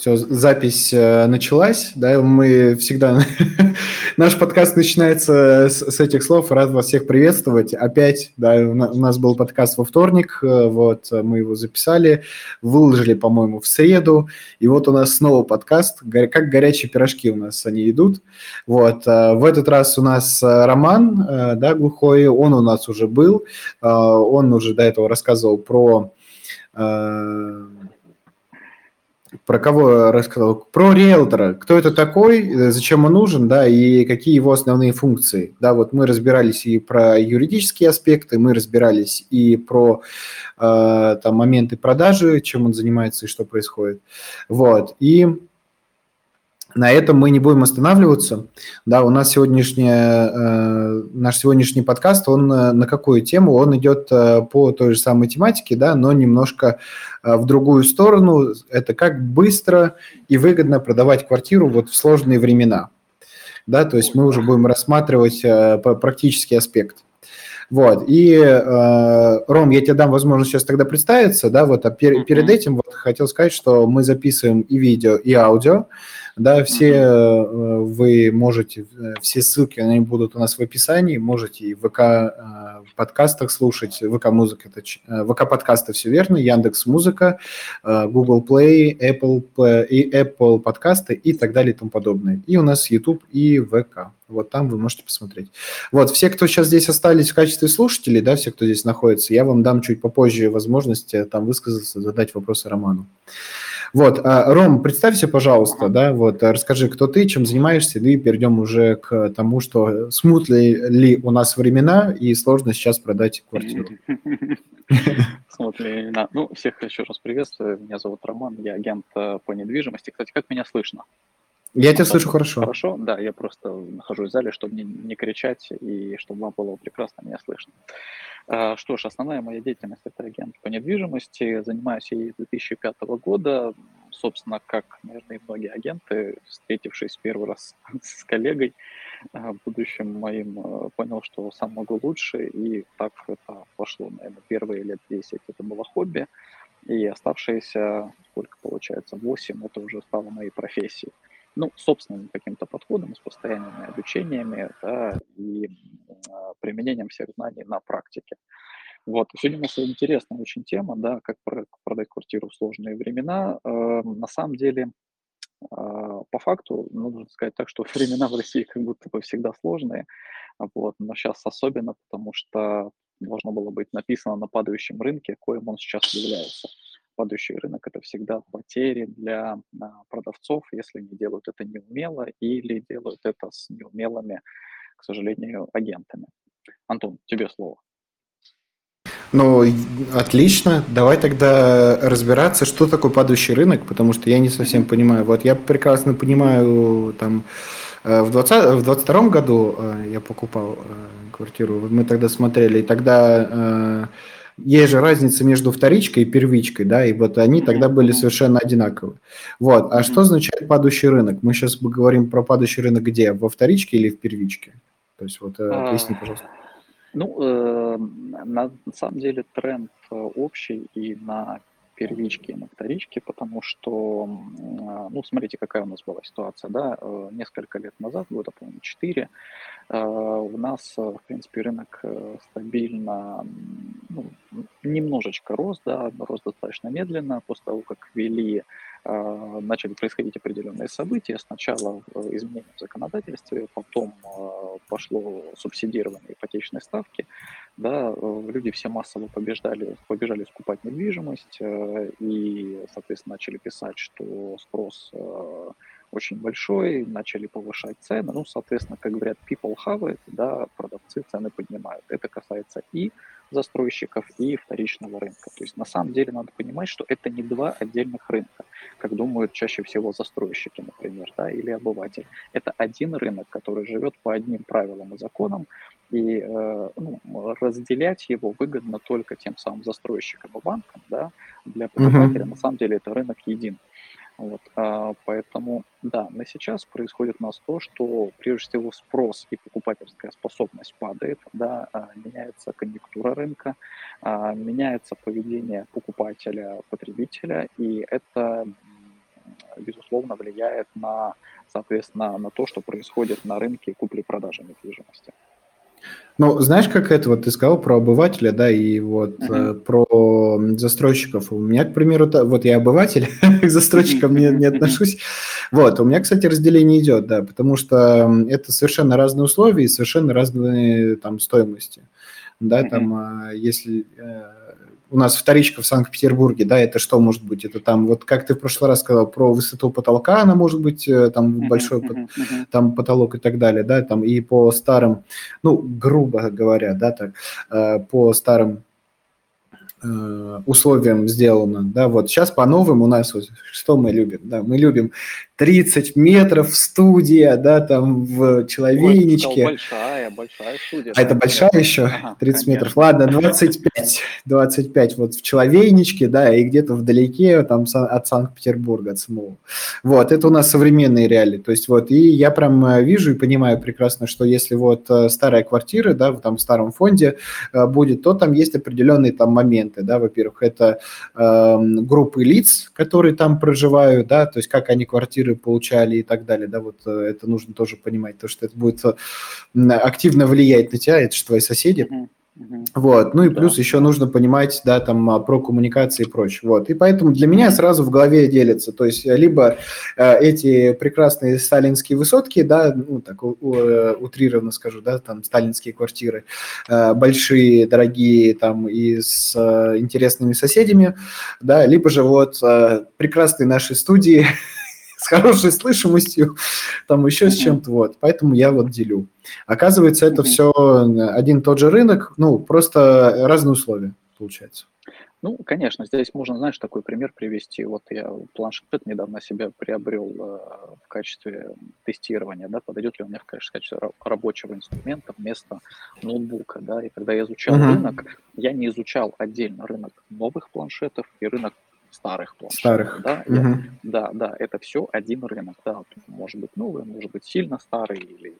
Все, запись э, началась, да, мы всегда, наш подкаст начинается с, с этих слов, рад вас всех приветствовать, опять, да, у нас был подкаст во вторник, э, вот, мы его записали, выложили, по-моему, в среду, и вот у нас снова подкаст, как горячие пирожки у нас они идут, вот, э, в этот раз у нас Роман, да, глухой, он у нас уже был, он уже до этого рассказывал про про кого рассказал? Про риэлтора. Кто это такой, э, зачем он нужен, да, и какие его основные функции. Да, вот мы разбирались и про юридические аспекты, мы разбирались и про э, там моменты продажи, чем он занимается и что происходит. Вот. И на этом мы не будем останавливаться. Да, у нас сегодняшняя, э, наш сегодняшний подкаст, он э, на какую тему? Он идет э, по той же самой тематике, да, но немножко э, в другую сторону. Это как быстро и выгодно продавать квартиру вот в сложные времена. Да, то есть мы уже будем рассматривать э, практический аспект. Вот, и, э, Ром, я тебе дам возможность сейчас тогда представиться, да, вот, а пер, перед этим вот хотел сказать, что мы записываем и видео, и аудио, да, все mm-hmm. вы можете, э, все ссылки, они будут у нас в описании, можете и в ВК э, подкастах слушать, ВК музыка, это ВК подкасты, все верно, Яндекс Музыка, Google Play, Apple и Apple подкасты и так далее и тому подобное. И у нас YouTube и ВК. Вот там вы можете посмотреть. Вот, все, кто сейчас здесь остались в качестве слушателей, да, все, кто здесь находится, я вам дам чуть попозже возможность там высказаться, задать вопросы Роману. Вот, а, Ром, представься, пожалуйста, да, вот, а, расскажи, кто ты, чем занимаешься, и перейдем уже к тому, что смутли ли у нас времена и сложно сейчас продать квартиру. Смутли времена. Ну, всех еще раз приветствую, меня зовут Роман, я агент э, по недвижимости. Кстати, как меня слышно? Я тебя слышу хорошо. Хорошо, да, я просто нахожусь в зале, чтобы не, не кричать и чтобы вам было прекрасно меня слышно. А, что ж, основная моя деятельность – это агент по недвижимости. Занимаюсь ей с 2005 года. Собственно, как, наверное, и многие агенты, встретившись первый раз с коллегой, а, будущим моим, а, понял, что сам могу лучше. И так это пошло, наверное, первые лет 10 это было хобби. И оставшиеся, сколько получается, 8, это уже стало моей профессией ну, собственным каким-то подходом, с постоянными обучениями да, и э, применением всех знаний на практике. Вот. Сегодня у нас интересная очень тема, да, как продать квартиру в сложные времена. Э, на самом деле, э, по факту, ну, нужно сказать так, что времена в России как будто бы всегда сложные, вот, но сейчас особенно, потому что должно было быть написано на падающем рынке, коим он сейчас является падающий рынок – это всегда потери для а, продавцов, если они делают это неумело или делают это с неумелыми, к сожалению, агентами. Антон, тебе слово. Ну, отлично. Давай тогда разбираться, что такое падающий рынок, потому что я не совсем понимаю. Вот я прекрасно понимаю, там, э, в 2022 году э, я покупал э, квартиру, мы тогда смотрели, и тогда есть же разница между вторичкой и первичкой, да, и вот они тогда были совершенно одинаковы. Вот, а что означает падающий рынок? Мы сейчас говорим про падающий рынок где? Во вторичке или в первичке? То есть вот э, поясни, пожалуйста. Ну, э, на самом деле тренд э, общий и на первички и на вторички, потому что, а, ну, смотрите, какая у нас была ситуация, да, э, несколько лет назад, года, по-моему, 4, э, у нас, э, в принципе, рынок стабильно, ну, немножечко рос, да, рос достаточно медленно, после того, как ввели начали происходить определенные события. Сначала изменения в законодательстве, потом пошло субсидирование ипотечной ставки. Да, люди все массово побеждали, побежали скупать недвижимость э, и, соответственно, начали писать, что спрос э, очень большой, начали повышать цены. Ну, соответственно, как говорят, people have it, да, продавцы цены поднимают. Это касается и застройщиков, и вторичного рынка. То есть на самом деле надо понимать, что это не два отдельных рынка, как думают чаще всего застройщики, например, да, или обыватель. Это один рынок, который живет по одним правилам и законам, и э, ну, разделять его выгодно только тем самым застройщикам и банкам, да, для покупателя mm-hmm. на самом деле это рынок един. Вот, а, поэтому, да, на сейчас происходит у нас то, что прежде всего спрос и покупательская способность падает, да, а, меняется конъюнктура рынка, а, меняется поведение покупателя, потребителя, и это безусловно, влияет на, соответственно, на то, что происходит на рынке купли-продажи недвижимости. Ну, знаешь, как это вот ты сказал про обывателя, да, и вот uh-huh. э, про застройщиков. У меня, к примеру, та, вот я обыватель, к застройщикам не, не отношусь. Вот, у меня, кстати, разделение идет, да, потому что это совершенно разные условия и совершенно разные там стоимости. Да, там, а, если э, у нас вторичка в Санкт-Петербурге, да, это что может быть? Это там, вот как ты в прошлый раз сказал, про высоту потолка, она может быть, э, там большой uh-huh, uh-huh. там потолок и так далее, да, там и по старым, ну, грубо говоря, да, так, э, по старым Э, условиям сделано, да, вот сейчас по новым у нас, что мы любим, да, мы любим 30 метров студия, да, там в человейничке. Ой, большая, большая студия. А это большая еще? Ага, 30 конечно. метров. Ладно, 25, 25 вот в человейничке, да, и где-то вдалеке там от Санкт-Петербурга, от самого. Вот, это у нас современные реалии, то есть вот, и я прям э, вижу и понимаю прекрасно, что если вот э, старая квартира, да, в там старом фонде будет, то там есть определенный там момент, моменты, да, во-первых, это э, группы лиц, которые там проживают, да, то есть как они квартиры получали и так далее, да, вот э, это нужно тоже понимать, то, что это будет э, активно влиять на тебя, это же твои соседи, mm-hmm. Вот, ну и плюс да. еще нужно понимать, да, там а, про коммуникации и прочее. Вот, и поэтому для меня сразу в голове делится, то есть либо э, эти прекрасные сталинские высотки, да, ну так у, у, э, утрированно скажу, да, там сталинские квартиры, э, большие, дорогие, там и с э, интересными соседями, да, либо же вот э, прекрасные наши студии с хорошей слышимостью, там еще с чем-то, вот. Поэтому я вот делю. Оказывается, это все один тот же рынок, ну, просто разные условия получается. Ну, конечно, здесь можно, знаешь, такой пример привести. Вот я планшет недавно себе приобрел э, в качестве тестирования, да, подойдет ли он мне в качестве рабочего инструмента вместо ноутбука, да, и когда я изучал uh-huh. рынок, я не изучал отдельно рынок новых планшетов и рынок старых планшетов. Старых. Да, угу. я, да, да, это все один рынок. Да, может быть новый, может быть сильно старый или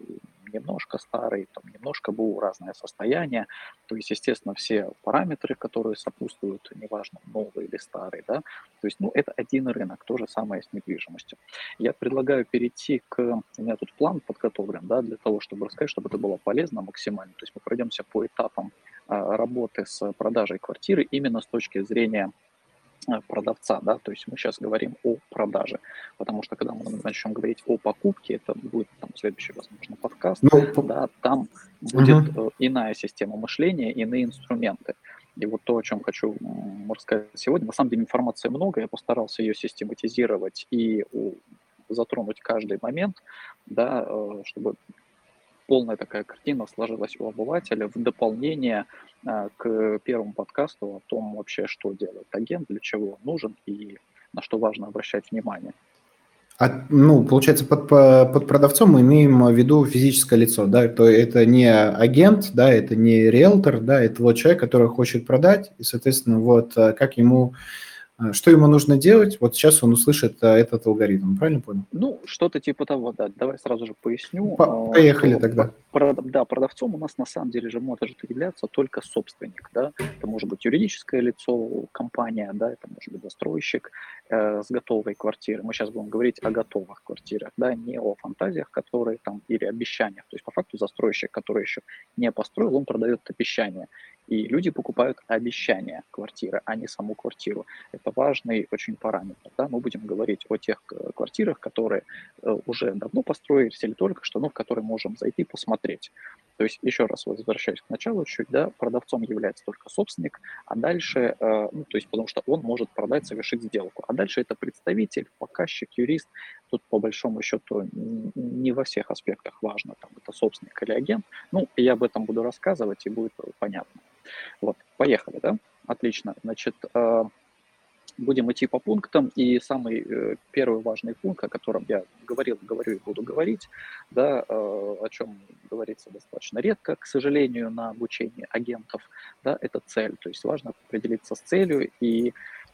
немножко старый, там немножко был разное состояние. То есть, естественно, все параметры, которые сопутствуют, неважно, новый или старый, да, то есть, ну, это один рынок, то же самое с недвижимостью. Я предлагаю перейти к, у меня тут план подготовлен, да, для того, чтобы рассказать, чтобы это было полезно максимально. То есть мы пройдемся по этапам а, работы с продажей квартиры именно с точки зрения продавца, да, то есть мы сейчас говорим о продаже, потому что когда мы начнем говорить о покупке, это будет там следующий, возможно, подкаст, ну, да, там будет угу. иная система мышления, иные инструменты. И вот то, о чем хочу рассказать сегодня, на самом деле информации много, я постарался ее систематизировать и затронуть каждый момент, да, э, чтобы полная такая картина сложилась у обывателя в дополнение а, к первому подкасту о том вообще, что делает агент, для чего он нужен и на что важно обращать внимание. А, ну, получается, под, под продавцом мы имеем в виду физическое лицо, да, то это не агент, да, это не риэлтор, да, это вот человек, который хочет продать, и, соответственно, вот а, как ему что ему нужно делать? Вот сейчас он услышит а, этот алгоритм, правильно понял? Ну, что-то типа того, да. Давай сразу же поясню. По поехали а, тогда. Про, да, продавцом у нас на самом деле же может являться только собственник, да. Это может быть юридическое лицо, компания, да, это может быть застройщик э, с готовой квартиры. Мы сейчас будем говорить о готовых квартирах, да, не о фантазиях, которые там, или обещаниях. То есть по факту застройщик, который еще не построил, он продает обещания. И люди покупают обещания квартиры, а не саму квартиру. Это важный очень параметр. Да? Мы будем говорить о тех э, квартирах, которые э, уже давно построились или только что, но в которые можем зайти посмотреть. То есть, еще раз возвращаюсь к началу чуть, да, продавцом является только собственник, а дальше, э, ну, то есть, потому что он может продать, совершить сделку. А дальше это представитель, показчик, юрист. Тут, по большому счету, не во всех аспектах важно, там, это собственник или агент. Ну, я об этом буду рассказывать, и будет понятно. Вот, поехали, да? Отлично. Значит, э, будем идти по пунктам, и самый э, первый важный пункт, о котором я говорил, говорю и буду говорить, да, э, о чем говорится достаточно редко, к сожалению, на обучении агентов, да, это цель. То есть важно определиться с целью и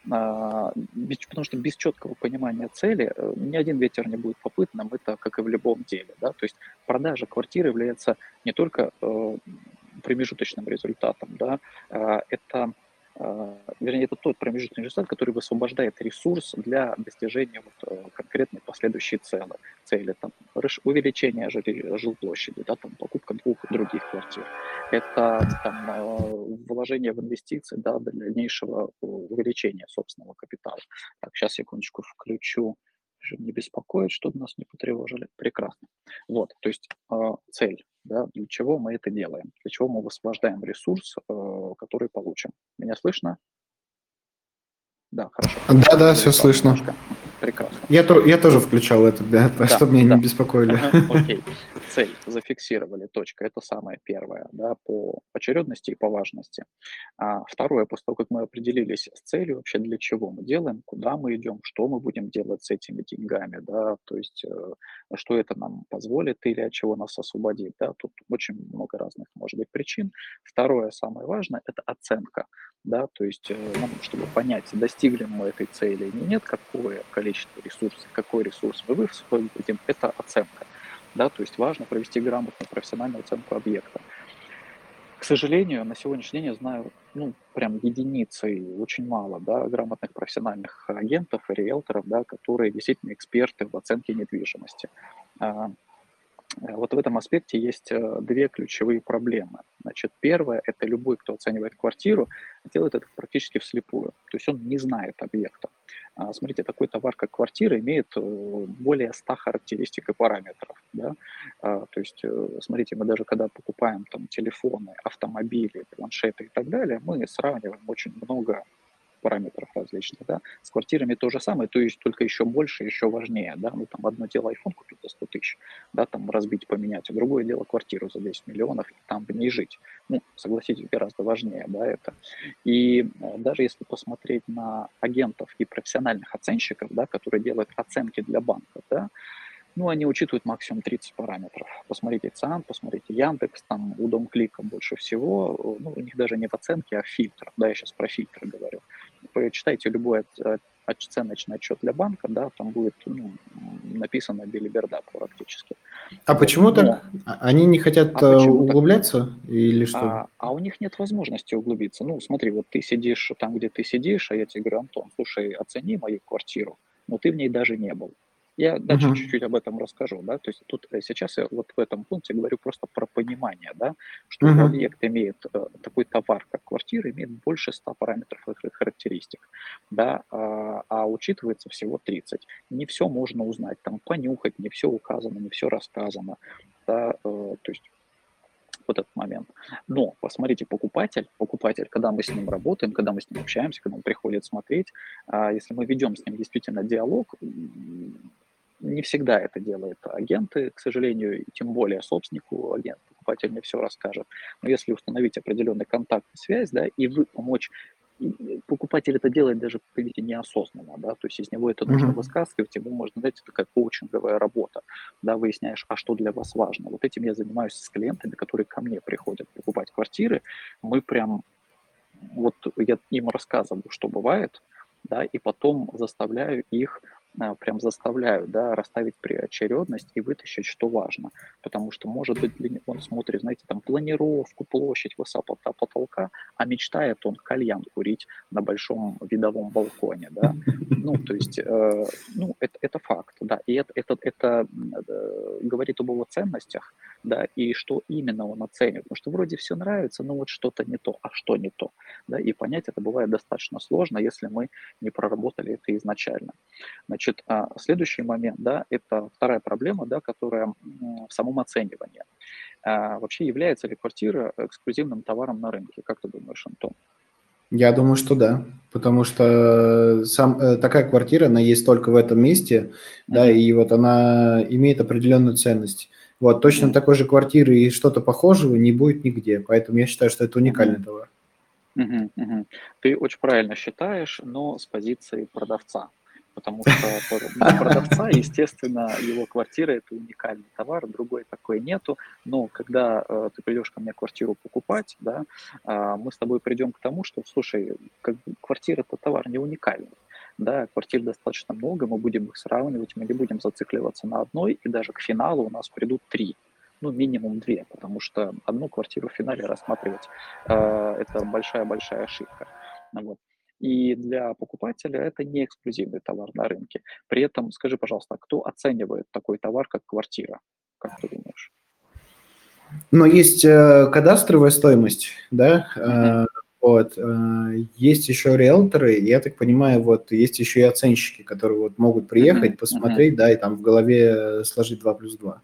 потому что без четкого понимания цели ни один ветер не будет попытным, это как и в любом деле. Да? То есть продажа квартиры является не только промежуточным результатом. Да? А, это а, вернее, это тот промежуточный результат, который высвобождает ресурс для достижения вот э, конкретной последующей цели. Цели там, увеличение жилплощади, да, там, покупка двух других квартир. Это там, а, вложение в инвестиции да, для дальнейшего увеличения собственного капитала. Так, сейчас секундочку включу не беспокоит, чтобы нас не потревожили. Прекрасно. Вот, то есть э, цель, да, для чего мы это делаем, для чего мы высвобождаем ресурс, э, который получим. Меня слышно? Да, хорошо. Да, да, все слышно. Немножко. Прекрасно. Я, то, я тоже включал это, да, да чтобы меня да. не беспокоили. Окей. Цель зафиксировали, точка. Это самое первое, да, по очередности и по важности. А второе, после того, как мы определились с целью, вообще для чего мы делаем, куда мы идем, что мы будем делать с этими деньгами, да, то есть э, что это нам позволит или от чего нас освободит, да, тут очень много разных может быть причин. Второе, самое важное, это оценка, да, то есть э, нам, чтобы понять, достигли мы этой цели или нет, какое количество ресурсов, какой ресурс мы высвободим, это оценка. Да, то есть важно провести грамотную профессиональную оценку объекта. К сожалению, на сегодняшний день я знаю, ну, прям единицы, очень мало, да, грамотных профессиональных агентов и риэлторов, да, которые действительно эксперты в оценке недвижимости. А, вот в этом аспекте есть э, две ключевые проблемы. Значит, первое – это любой, кто оценивает квартиру, делает это практически вслепую. То есть он не знает объекта. А, смотрите, такой товар, как квартира, имеет э, более 100 характеристик и параметров. Да? А, то есть, э, смотрите, мы даже когда покупаем там телефоны, автомобили, планшеты и так далее, мы сравниваем очень много параметров различных, да. С квартирами то же самое, то есть только еще больше, еще важнее, да. Ну, там одно дело iPhone купить за 100 тысяч, да, там разбить, поменять, а другое дело квартиру за 10 миллионов, и там в ней жить. Ну, согласитесь, гораздо важнее, да, это. И э, даже если посмотреть на агентов и профессиональных оценщиков, да, которые делают оценки для банков, да, ну, они учитывают максимум 30 параметров. Посмотрите ЦАН, посмотрите Яндекс, там у Домклика больше всего. Ну, у них даже не в оценке, а в фильтрах. Да, я сейчас про фильтры говорю. Почитайте любой оценочный отчет для банка, да, там будет ну, написано билиберда практически. А вот. почему так? А, они не хотят а э, углубляться так? или что? А, а у них нет возможности углубиться. Ну, смотри, вот ты сидишь там, где ты сидишь, а я тебе говорю, Антон, слушай, оцени мою квартиру, но ты в ней даже не был. Я дальше uh-huh. чуть-чуть об этом расскажу, да, то есть тут э, сейчас я вот в этом пункте говорю просто про понимание, да, что uh-huh. объект имеет э, такой товар, как квартира, имеет больше 100 параметров и характеристик, да, а, а учитывается всего 30. Не все можно узнать, там понюхать, не все указано, не все рассказано, да, э, то есть вот этот момент. Но посмотрите, покупатель, покупатель, когда мы с ним работаем, когда мы с ним общаемся, когда он приходит смотреть, а если мы ведем с ним действительно диалог, не всегда это делают агенты, к сожалению, и тем более собственнику агент, покупатель мне все расскажет. Но если установить определенный контакт и связь, да, и вы помочь покупатель это делает даже, видите, неосознанно, да, то есть из него это нужно mm-hmm. высказывать, ему можно, знаете, такая коучинговая работа, да, выясняешь, а что для вас важно. Вот этим я занимаюсь с клиентами, которые ко мне приходят покупать квартиры, мы прям, вот я им рассказываю, что бывает, да, и потом заставляю их прям заставляют, да, расставить приочередность и вытащить, что важно. Потому что, может быть, он смотрит, знаете, там планировку, площадь, высота потолка, а мечтает он кальян курить на большом видовом балконе, да. Ну, то есть, э, ну, это, это факт, да. И это, это, это э, говорит об его ценностях, да, и что именно он оценит. Потому что вроде все нравится, но вот что-то не то, а что не то, да, и понять это бывает достаточно сложно, если мы не проработали это изначально. Значит, Значит, а следующий момент, да, это вторая проблема, да, которая в самом оценивании. А вообще является ли квартира эксклюзивным товаром на рынке? Как ты думаешь, Антон? Я думаю, что да, потому что сам, э, такая квартира, она есть только в этом месте, mm-hmm. да, и вот она имеет определенную ценность. Вот, точно mm-hmm. такой же квартиры и что-то похожего не будет нигде, поэтому я считаю, что это уникальный mm-hmm. товар. Угу. Ты очень правильно считаешь, но с позиции продавца потому что для продавца, естественно, его квартира – это уникальный товар, другой такой нету, но когда э, ты придешь ко мне квартиру покупать, да, э, мы с тобой придем к тому, что, слушай, как, квартира – это товар не уникальный, да, квартир достаточно много, мы будем их сравнивать, мы не будем зацикливаться на одной, и даже к финалу у нас придут три, ну, минимум две, потому что одну квартиру в финале рассматривать э, – это большая-большая ошибка. Вот. И для покупателя это не эксклюзивный товар на рынке. При этом, скажи, пожалуйста, а кто оценивает такой товар, как квартира? Как ты думаешь? Но есть э, кадастровая стоимость, да, uh-huh. Вот, э, есть еще риэлторы, я так понимаю, вот есть еще и оценщики, которые вот могут приехать, uh-huh. посмотреть, uh-huh. да, и там в голове сложить 2 плюс 2.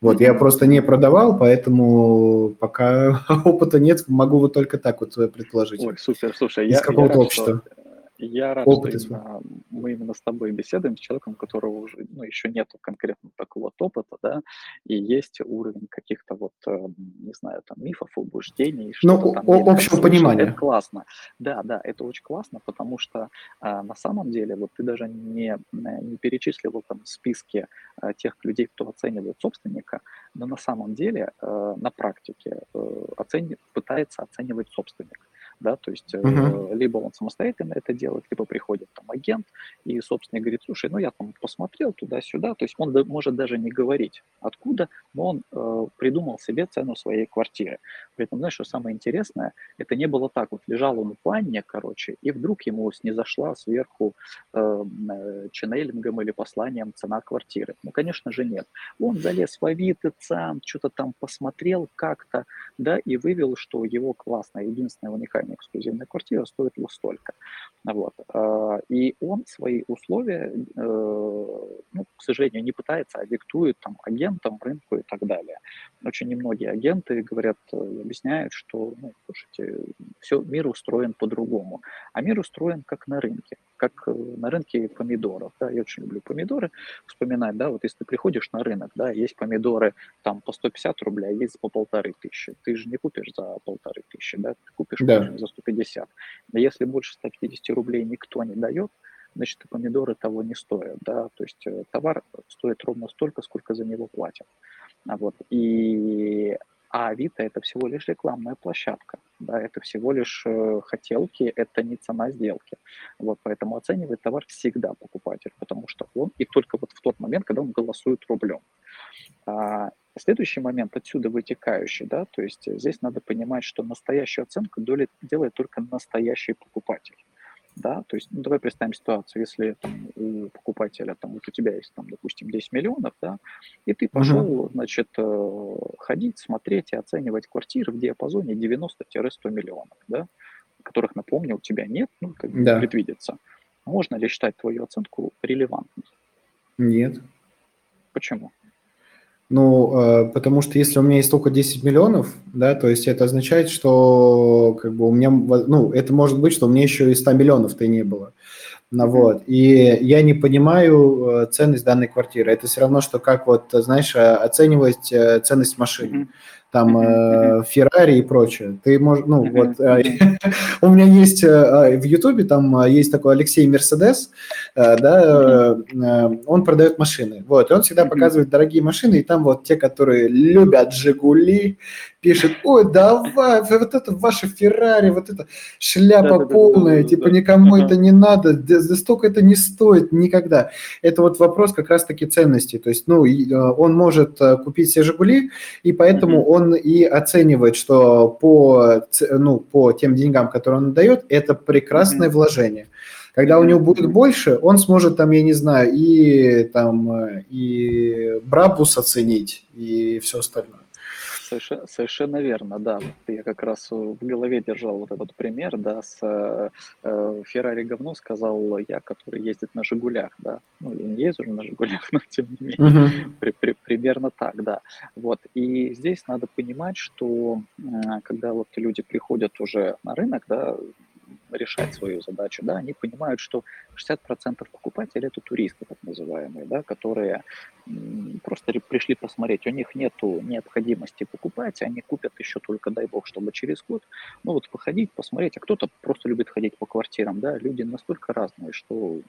Вот, я просто не продавал, поэтому пока опыта нет, могу вот только так вот предположить. Ой, супер, слушай, Из я, какого-то общества. Что я рад, Опыт что именно мы именно с тобой беседуем, с человеком, у которого уже, ну, еще нет конкретно такого вот опыта, да, и есть уровень каких-то вот, э, не знаю, там, мифов, убеждений. Ну, там, общего понимания. Это классно. Да, да, это очень классно, потому что а, на самом деле вот ты даже не, не перечислил там списки а, тех людей, кто оценивает собственника, но на самом деле а, на практике а, оцени, пытается оценивать собственник да, то есть uh-huh. либо он самостоятельно это делает, либо приходит там агент и, собственно, говорит, слушай, ну я там посмотрел туда-сюда, то есть он может даже не говорить откуда, но он э, придумал себе цену своей квартиры. При этом, знаешь, что самое интересное, это не было так, вот лежал он в ванне, короче, и вдруг ему снизошла сверху э, э ченнелингом или посланием цена квартиры. Ну, конечно же, нет. Он залез в Авито, сам что-то там посмотрел как-то, да, и вывел, что его классная, единственная уникальная эксклюзивная квартира стоит вот столько. Вот. А, и он свои условия, э, ну, к сожалению, не пытается, а диктует там агентам, рынку и так далее. Очень немногие агенты говорят, объясняют, что, ну, слушайте, все, мир устроен по-другому. А мир устроен как на рынке как э, на рынке помидоров. Да, я очень люблю помидоры вспоминать, да, вот если ты приходишь на рынок, да, есть помидоры там по 150 рублей, а есть по полторы тысячи. Ты же не купишь за полторы тысячи, да, ты купишь да. за 150. Но если больше 150 рублей никто не дает, значит, и помидоры того не стоят, да, то есть э, товар стоит ровно столько, сколько за него платят. Вот, и а Авито это всего лишь рекламная площадка, да, это всего лишь э, хотелки, это не цена сделки. Вот, поэтому оценивает товар всегда покупатель, потому что он, и только вот в тот момент, когда он голосует рублем. А, следующий момент отсюда вытекающий, да, то есть здесь надо понимать, что настоящую оценку делает только настоящий покупатель да, то есть, ну, давай представим ситуацию, если там, у покупателя, там, вот у тебя есть, там, допустим, 10 миллионов, да, и ты пошел, uh-huh. значит, э, ходить, смотреть и оценивать квартиры в диапазоне 90-100 миллионов, да, которых, напомню, у тебя нет, ну, как да. предвидится. Можно ли считать твою оценку релевантной? Нет. Почему? Ну, э, потому что если у меня есть только 10 миллионов, да, то есть это означает, что как бы у меня, ну, это может быть, что у меня еще и 100 миллионов-то и не было. Ну, вот. И я не понимаю э, ценность данной квартиры. Это все равно, что как вот, знаешь, оценивать э, ценность машины там Феррари и прочее. Ты можешь, ну вот, у меня есть в Ютубе там есть такой Алексей Мерседес, да, он продает машины, вот, и он всегда показывает дорогие машины, и там вот те, которые любят Жигули, пишет, ой, давай, вот это ваше Феррари, вот это шляпа да, полная, да, да, типа никому это не надо, да, да столько это не стоит никогда. Это вот вопрос как раз-таки ценности. То есть, ну, э, он может э, купить все Жигули, и поэтому он и оценивает, что по, ну, по тем деньгам, которые он дает, это прекрасное вложение. Когда у него будет больше, он сможет там, я не знаю, и там э, и Брабус оценить, и все остальное. Совершенно, совершенно верно, да. Я как раз в голове держал вот этот пример, да, с э, Феррари говно сказал я, который ездит на Жигулях, да. Ну, я не езжу на Жигулях, но тем не менее, uh-huh. при, при, примерно так, да. Вот. И здесь надо понимать, что когда вот люди приходят уже на рынок, да, решать свою задачу, да, они понимают, что 60% покупателей это туристы, так называемые, да, которые просто пришли посмотреть, у них нет необходимости покупать, они купят еще только, дай бог, чтобы через год, ну вот походить, посмотреть, а кто-то просто любит ходить по квартирам, да, люди настолько разные, что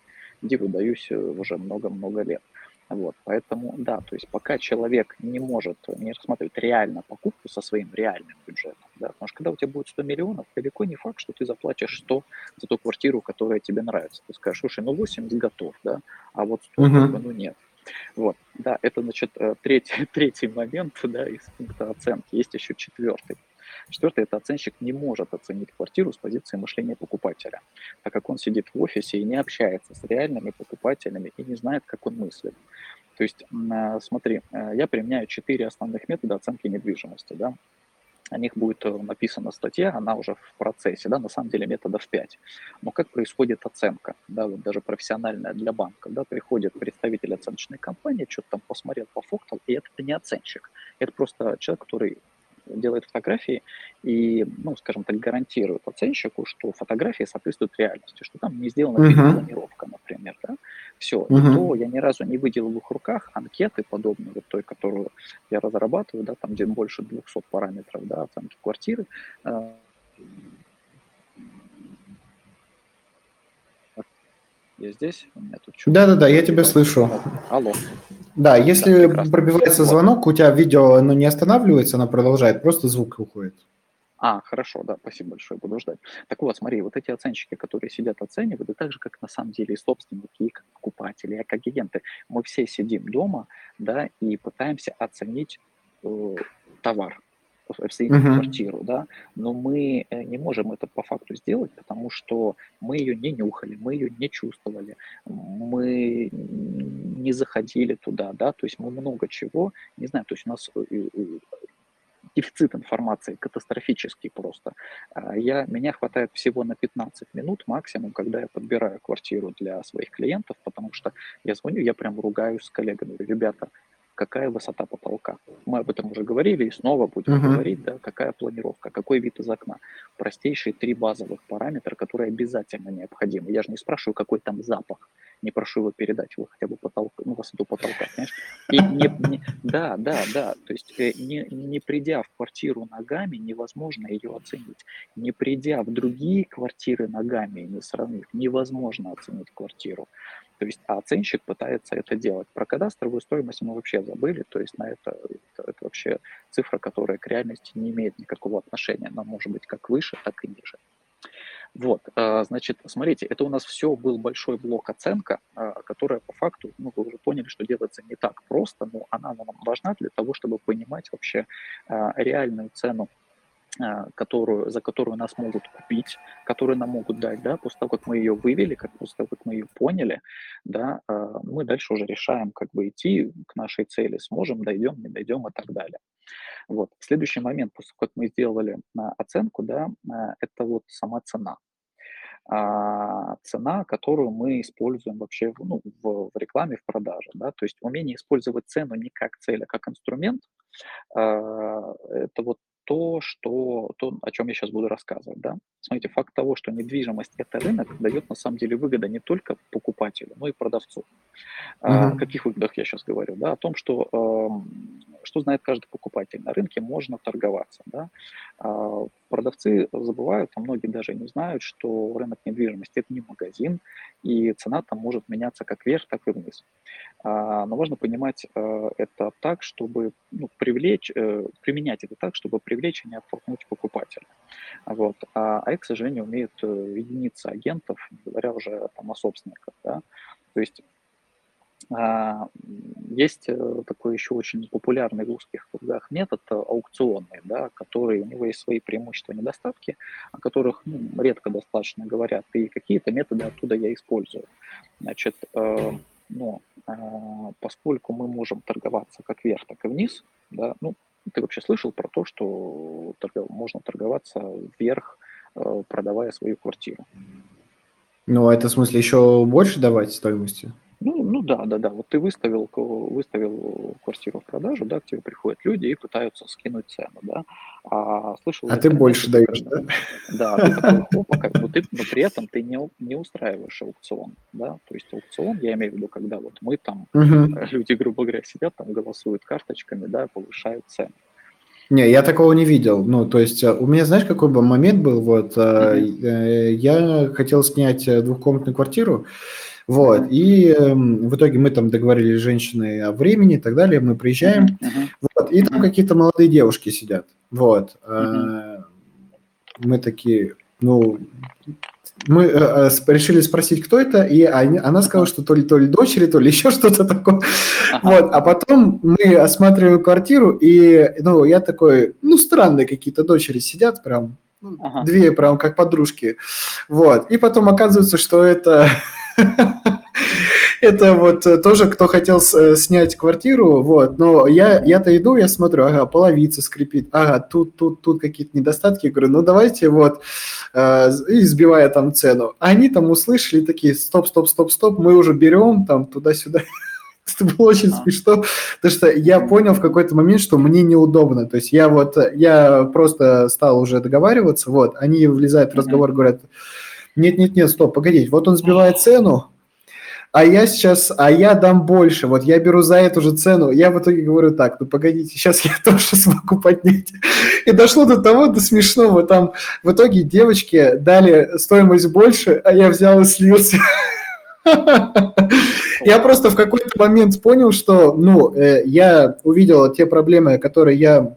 диву даюсь э, уже много-много лет. Вот, поэтому, да, то есть пока человек не может, не рассматривать реально покупку со своим реальным бюджетом, да, потому что когда у тебя будет 100 миллионов, далеко не факт, что ты заплатишь 100 за ту квартиру, которая тебе нравится. Ты скажешь, слушай, ну 80 готов, да, а вот 100, uh-huh. ну нет. Вот, да, это, значит, э, третий, третий момент, да, из пункта оценки. Есть еще четвертый. Четвертое – это оценщик не может оценить квартиру с позиции мышления покупателя, так как он сидит в офисе и не общается с реальными покупателями и не знает, как он мыслит. То есть, э, смотри, э, я применяю четыре основных метода оценки недвижимости. Да? о них будет э, написана статья, она уже в процессе, да, на самом деле методов 5. Но как происходит оценка, да, вот даже профессиональная для банка, да, приходит представитель оценочной компании, что-то там посмотрел, пофоктал, и это не оценщик, это просто человек, который делает фотографии и, ну, скажем так, гарантирует оценщику, что фотографии соответствуют реальности, что там не сделана uh-huh. планировка, например, да, все. Uh-huh. То я ни разу не выделил в их руках анкеты подобные вот той, которую я разрабатываю, да, там где больше 200 параметров, да, оценки квартиры, э, я здесь? У меня тут Да-да-да, я тебя слышу. Алло. Да, если да, пробивается звонок, у тебя видео оно не останавливается, оно продолжает, просто звук уходит. А, хорошо, да, спасибо большое, буду ждать. Так вот, смотри, вот эти оценщики, которые сидят, оценивают, и так же, как на самом деле и собственники, и как покупатели, и как агенты, мы все сидим дома, да, и пытаемся оценить э, товар, обстоятельную uh-huh. квартиру, да, но мы э, не можем это по факту сделать, потому что мы ее не нюхали, мы ее не чувствовали, мы не заходили туда, да, то есть мы много чего, не знаю, то есть у нас э, дефицит информации катастрофический просто. А я, меня хватает всего на 15 минут максимум, когда я подбираю квартиру для своих клиентов, потому что я звоню, я прям ругаюсь с коллегами, говорю, ребята, какая высота потолка. Мы об этом уже говорили и снова будем uh-huh. говорить, да, какая планировка, какой вид из окна. Простейшие три базовых параметра, которые обязательно необходимы. Я же не спрашиваю, какой там запах, не прошу его передать, его хотя бы потолка, ну, высоту потолка, понимаешь? И не, не, да, да, да, то есть э, не, не придя в квартиру ногами, невозможно ее оценить. Не придя в другие квартиры ногами, не сравнив, невозможно оценить квартиру. То есть а оценщик пытается это делать. Про кадастровую стоимость мы вообще забыли, то есть на это, это, это вообще цифра, которая к реальности не имеет никакого отношения. Она может быть как выше, так и ниже. Вот, а, значит, смотрите, это у нас все был большой блок оценка, а, которая по факту, ну, вы уже поняли, что делается не так просто, но она нам важна для того, чтобы понимать вообще а, реальную цену которую, за которую нас могут купить, которую нам могут дать, да, после того, как мы ее вывели, как после того, как мы ее поняли, да, мы дальше уже решаем, как бы идти к нашей цели, сможем, дойдем, не дойдем и так далее. Вот. Следующий момент, после того, как мы сделали оценку, да, а, это вот сама цена. цена, которую мы используем вообще ну, в, в рекламе, в продаже. Да? То есть умение использовать цену не как цель, а как инструмент, это вот то, что, то, о чем я сейчас буду рассказывать. Да? Смотрите, факт того, что недвижимость – это рынок, дает на самом деле выгода не только покупателю, но и продавцу. Uh-huh. О каких выгодах я сейчас говорю? Да? О том, что, э, что знает каждый покупатель. На рынке можно торговаться. Да? Э, продавцы забывают, а многие даже не знают, что рынок недвижимости – это не магазин, и цена там может меняться как вверх, так и вниз. Э, но важно понимать э, это так, чтобы ну, привлечь, э, применять это так, чтобы привлечь и не оттолкнуть покупателя. Вот. А, а их, к сожалению, умеют э, единицы агентов, не говоря уже там, о собственниках. Да? То есть а, есть такой еще очень популярный в узких кругах метод аукционный, да, который у него есть свои преимущества и недостатки, о которых ну, редко достаточно говорят, и какие-то методы оттуда я использую. Значит, ну, э, поскольку мы можем торговаться как вверх, так и вниз, да, ну, ты вообще слышал про то, что торгов... можно торговаться вверх, э, продавая свою квартиру? Ну, а это в смысле еще больше давать стоимости? Ну, ну да, да, да. Вот ты выставил, выставил квартиру в продажу, да, к тебе приходят люди и пытаются скинуть цену, да. А слышал... А ты больше даешь, да? Да, ты такой, опа, как бы ты, но при этом ты не, не устраиваешь аукцион, да. То есть аукцион, я имею в виду, когда вот мы там, угу. люди, грубо говоря, сидят там, голосуют карточками, да, повышают цены. Не, я такого не видел. Ну, то есть э, у меня, знаешь, какой бы момент был? Вот, mm-hmm. я хотел снять двухкомнатную квартиру, вот, и э, в итоге мы там договорились с женщиной о времени и так далее, мы приезжаем, uh-huh. вот, и там какие-то молодые девушки сидят, вот. Uh-huh. мы такие, ну, мы э, э решили спросить, кто это, и они, она сказала, что то ли, то ли дочери, то ли еще что-то такое. Ага. Вот, а потом мы осматриваем квартиру, и, ну, я такой, ну, странные какие-то дочери сидят прям, ну, ага. две прям как подружки. Вот, и потом оказывается, что это это вот э, тоже, кто хотел э, снять квартиру, вот, но я, я-то иду, я смотрю, ага, половица скрипит, ага, тут, тут, тут какие-то недостатки, говорю, ну давайте вот, э, и сбивая там цену. Они там услышали такие, стоп, стоп, стоп, стоп, мы уже берем там туда-сюда. Это было очень смешно, потому что я понял в какой-то момент, что мне неудобно. То есть я вот, я просто стал уже договариваться, вот, они влезают в разговор, говорят, нет-нет-нет, стоп, погодите, вот он сбивает цену, а я сейчас, а я дам больше, вот я беру за эту же цену, я в итоге говорю так, ну погодите, сейчас я тоже смогу поднять. И дошло до того, до смешного, там в итоге девочки дали стоимость больше, а я взял и слился. Я просто в какой-то момент понял, что, ну, э, я увидел те проблемы, которые я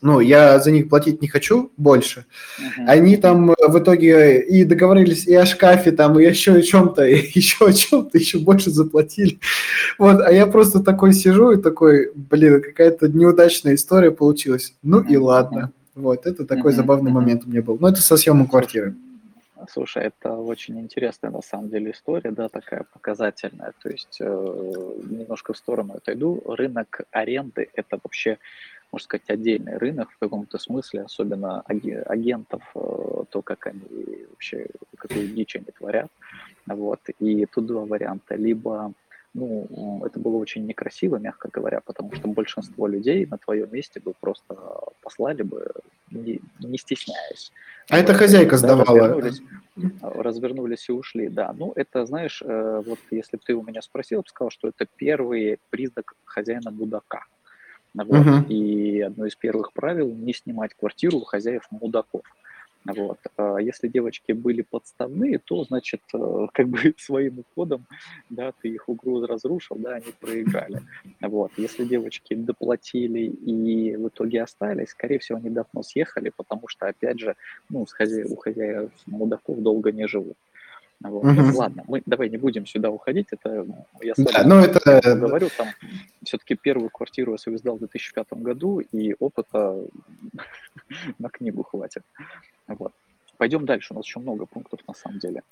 ну, я за них платить не хочу больше. Uh-huh. Они там э, в итоге и договорились и о шкафе, там, и еще о чем-то, и еще о чем-то, еще больше заплатили. Вот, а я просто такой сижу и такой, блин, какая-то неудачная история получилась. Ну uh-huh. и ладно. Вот, это такой uh-huh. забавный момент у меня был. Но это со съемом квартиры. Слушай, это очень интересная на самом деле история, да, такая показательная. То есть э, немножко в сторону отойду. Рынок аренды – это вообще можно сказать, отдельный рынок в каком-то смысле, особенно агентов, э, то, как они вообще, какую дичь они творят. Вот. И тут два варианта. Либо ну, это было очень некрасиво, мягко говоря, потому что большинство людей на твоем месте бы просто послали бы, не, не стесняясь. А вот, это хозяйка сдавала. Развернулись, развернулись и ушли, да. Ну, это, знаешь, э, вот если бы ты у меня спросил, я бы сказал, что это первый признак хозяина будака. Вот. Uh-huh. И одно из первых правил – не снимать квартиру у хозяев мудаков. Вот. А если девочки были подставные, то, значит, э, как бы своим уходом, да, ты их угрозу разрушил, да, они проиграли. Вот. Если девочки доплатили и в итоге остались, скорее всего, они давно съехали, потому что, опять же, ну, с хозя... у хозяев мудаков долго не живут. Вот. Угу. Ладно, мы давай не будем сюда уходить. Это я с да, ну это говорю, там все-таки первую квартиру я свою сдал в 2005 году, и опыта на книгу хватит. Вот. Пойдем дальше, у нас еще много пунктов на самом деле.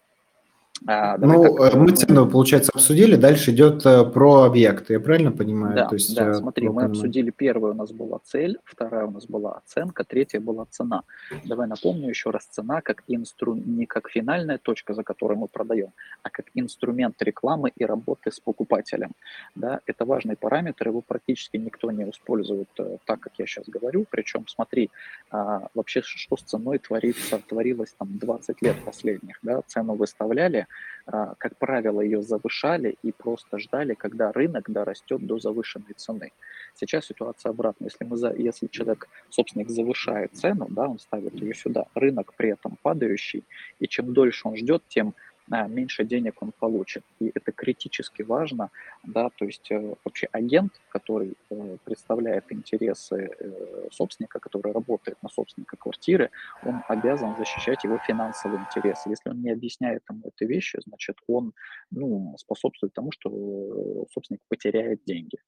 А, ну, так, э, мы цену, получается, обсудили, дальше идет э, про объекты, я правильно понимаю? Да, То есть, да э, смотри, мы обсудили, первая у нас была цель, вторая у нас была оценка, третья была цена. Давай напомню еще раз, цена как инстру... не как финальная точка, за которой мы продаем, а как инструмент рекламы и работы с покупателем. Да, это важный параметр, его практически никто не использует так, как я сейчас говорю, причем смотри, а, вообще что с ценой творится, творилось там 20 лет последних, да, цену выставляли, а, как правило, ее завышали и просто ждали, когда рынок дорастет до завышенной цены. Сейчас ситуация обратная. Если, мы за, если человек, собственник, завышает цену, да, он ставит ее сюда, рынок при этом падающий, и чем дольше он ждет, тем меньше денег он получит. И это критически важно, да, то есть э, вообще агент, который э, представляет интересы э, собственника, который работает на собственника квартиры, он обязан защищать его финансовые интересы. Если он не объясняет ему эти вещи, значит, он ну, способствует тому, что собственник потеряет деньги.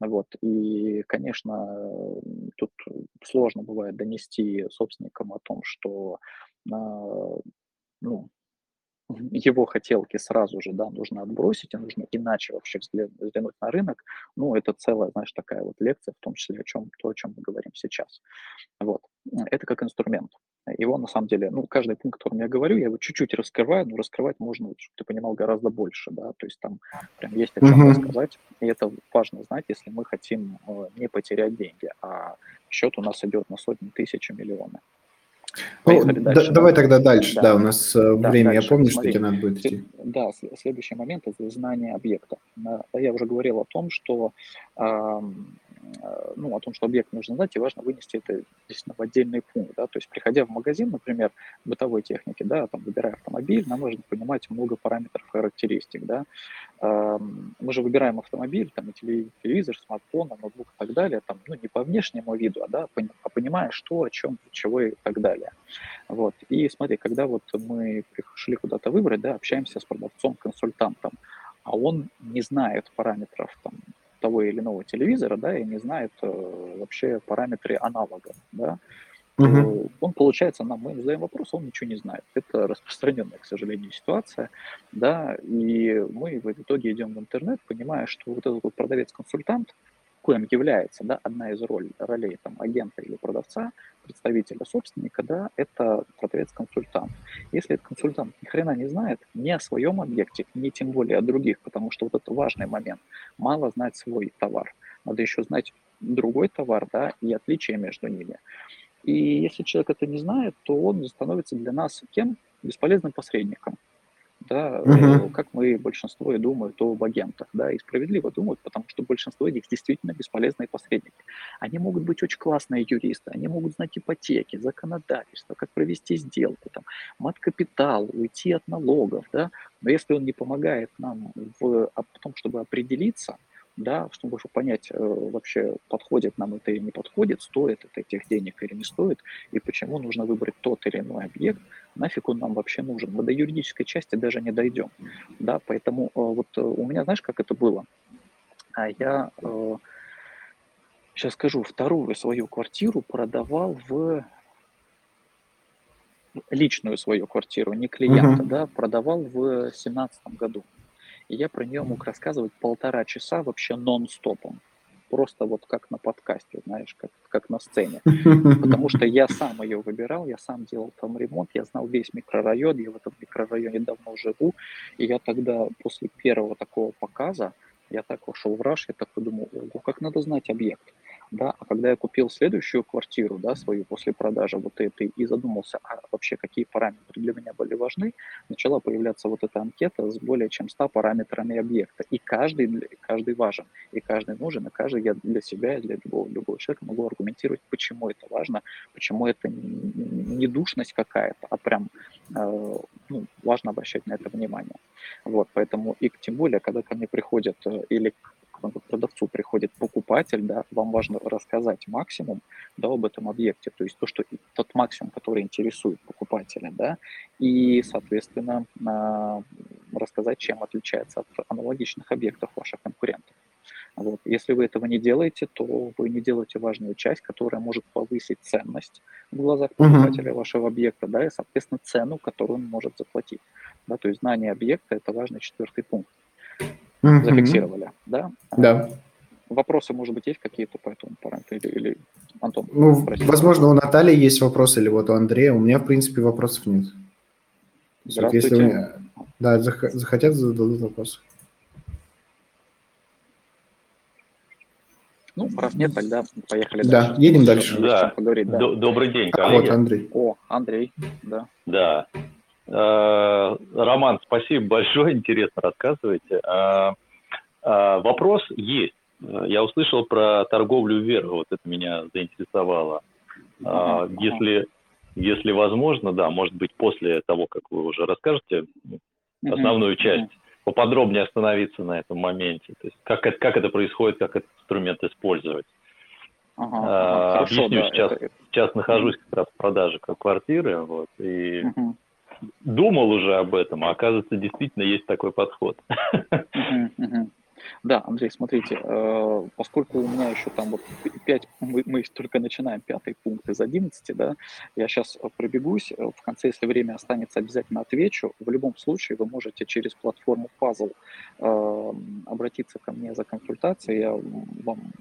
Вот. И, конечно, тут сложно бывает донести собственникам о том, что ну, его хотелки сразу же, да, нужно отбросить, и нужно иначе вообще взглянуть на рынок. Ну, это целая, знаешь, такая вот лекция, в том числе о чем, то, о чем мы говорим сейчас. Вот. Это как инструмент. Его, на самом деле, ну, каждый пункт, о котором я говорю, я его чуть-чуть раскрываю, но раскрывать можно, чтобы ты понимал, гораздо больше, да, то есть там прям есть о чем uh-huh. рассказать, и это важно знать, если мы хотим э, не потерять деньги, а счет у нас идет на сотни тысяч и миллионы. Ну, дальше, давай да. тогда дальше, да, да у нас да, время, дальше. я помню, Смотри, что тебе надо будет идти. Да, следующий момент – это знание объекта. Я уже говорил о том, что э, ну, о том, что объект нужно знать, и важно вынести это действительно в отдельный пункт, да, то есть приходя в магазин, например, бытовой техники, да, там, выбирая автомобиль, нам нужно понимать много параметров характеристик, да, мы же выбираем автомобиль, там, телевизор, смартфон, ноутбук и так далее, там, ну, не по внешнему виду, а, да, а понимая, что, о чем, чего и так далее. Вот. И смотри, когда вот мы пришли куда-то выбрать, да, общаемся с продавцом, консультантом, а он не знает параметров там, того или иного телевизора, да, и не знает э, вообще параметры аналога, да, Uh-huh. он, получается, нам мы задаем вопрос, он ничего не знает. Это распространенная, к сожалению, ситуация, да, и мы в итоге идем в интернет, понимая, что вот этот вот продавец-консультант, коим является да, одна из ролей, ролей там, агента или продавца, представителя собственника, да, это продавец-консультант. Если этот консультант ни хрена не знает ни о своем объекте, ни тем более о других, потому что вот это важный момент, мало знать свой товар, надо еще знать другой товар, да, и отличия между ними. И если человек это не знает, то он становится для нас кем? Бесполезным посредником да, угу. как мы большинство и думают об агентах, да, и справедливо думают, потому что большинство из них действительно бесполезные посредники. Они могут быть очень классные юристы, они могут знать ипотеки, законодательство, как провести сделку, там, мат-капитал, уйти от налогов, да, но если он не помогает нам в, в том, чтобы определиться, да, чтобы понять э, вообще, подходит нам это или не подходит, стоит это этих денег или не стоит, и почему нужно выбрать тот или иной объект, нафиг он нам вообще нужен. Мы до юридической части даже не дойдем. Да, поэтому э, вот э, у меня, знаешь, как это было? А я сейчас скажу, вторую свою квартиру продавал в личную свою квартиру, не клиента, uh-huh. да, продавал в семнадцатом году и я про нее мог рассказывать полтора часа вообще нон-стопом. Просто вот как на подкасте, знаешь, как, как на сцене. Потому что я сам ее выбирал, я сам делал там ремонт, я знал весь микрорайон, я в этом микрорайоне давно живу. И я тогда после первого такого показа, я так вошел в раш, я такой думал, ого, как надо знать объект? Да, а когда я купил следующую квартиру, да, свою после продажи вот этой и задумался, а вообще какие параметры для меня были важны, начала появляться вот эта анкета с более чем 100 параметрами объекта, и каждый, каждый важен, и каждый нужен, и каждый я для себя, для любого, любого человека могу аргументировать, почему это важно, почему это не душность какая-то, а прям ну, важно обращать на это внимание. Вот, поэтому и тем более, когда ко мне приходят э, или к продавцу приходит покупатель, да, вам важно рассказать максимум да, об этом объекте, то есть то, что тот максимум, который интересует покупателя, да, и, соответственно, а, рассказать, чем отличается от аналогичных объектов ваших конкурентов. Вот. Если вы этого не делаете, то вы не делаете важную часть, которая может повысить ценность в глазах покупателя uh-huh. вашего объекта, да, и, соответственно, цену, которую он может заплатить. Да, то есть знание объекта – это важный четвертый пункт угу. зафиксировали, да? Да. Вопросы, может быть, есть какие-то по этому параметру? Или, или Антон? Ну, возможно, у Натальи есть вопросы, или вот у Андрея. У меня, в принципе, вопросов нет. Здравствуйте. Если вы, да, захотят, зададут вопрос. Ну, раз нет, тогда поехали да, дальше. Да, едем дальше. Да. Поговорить, да. Добрый день, коллеги. Вот Андрей. О, Андрей, да. Да. Э, Роман, спасибо большое, интересно рассказываете. Э, э, вопрос есть. Я услышал про торговлю вверх, вот это меня заинтересовало. Если, если возможно, да, может быть, после того, как вы уже расскажете основную часть, поподробнее остановиться на этом моменте. То есть как это, как это происходит, как этот инструмент использовать. Ага, ага, Объясню, да, сейчас, это... сейчас нахожусь как раз в продаже квартиры, вот, и угу думал уже об этом, а оказывается, действительно есть такой подход. Да, Андрей, смотрите, э, поскольку у меня еще там вот 5, мы, мы только начинаем пятый пункт из 11, да, я сейчас пробегусь, в конце, если время останется, обязательно отвечу. В любом случае вы можете через платформу Puzzle э, обратиться ко мне за консультацией, я вам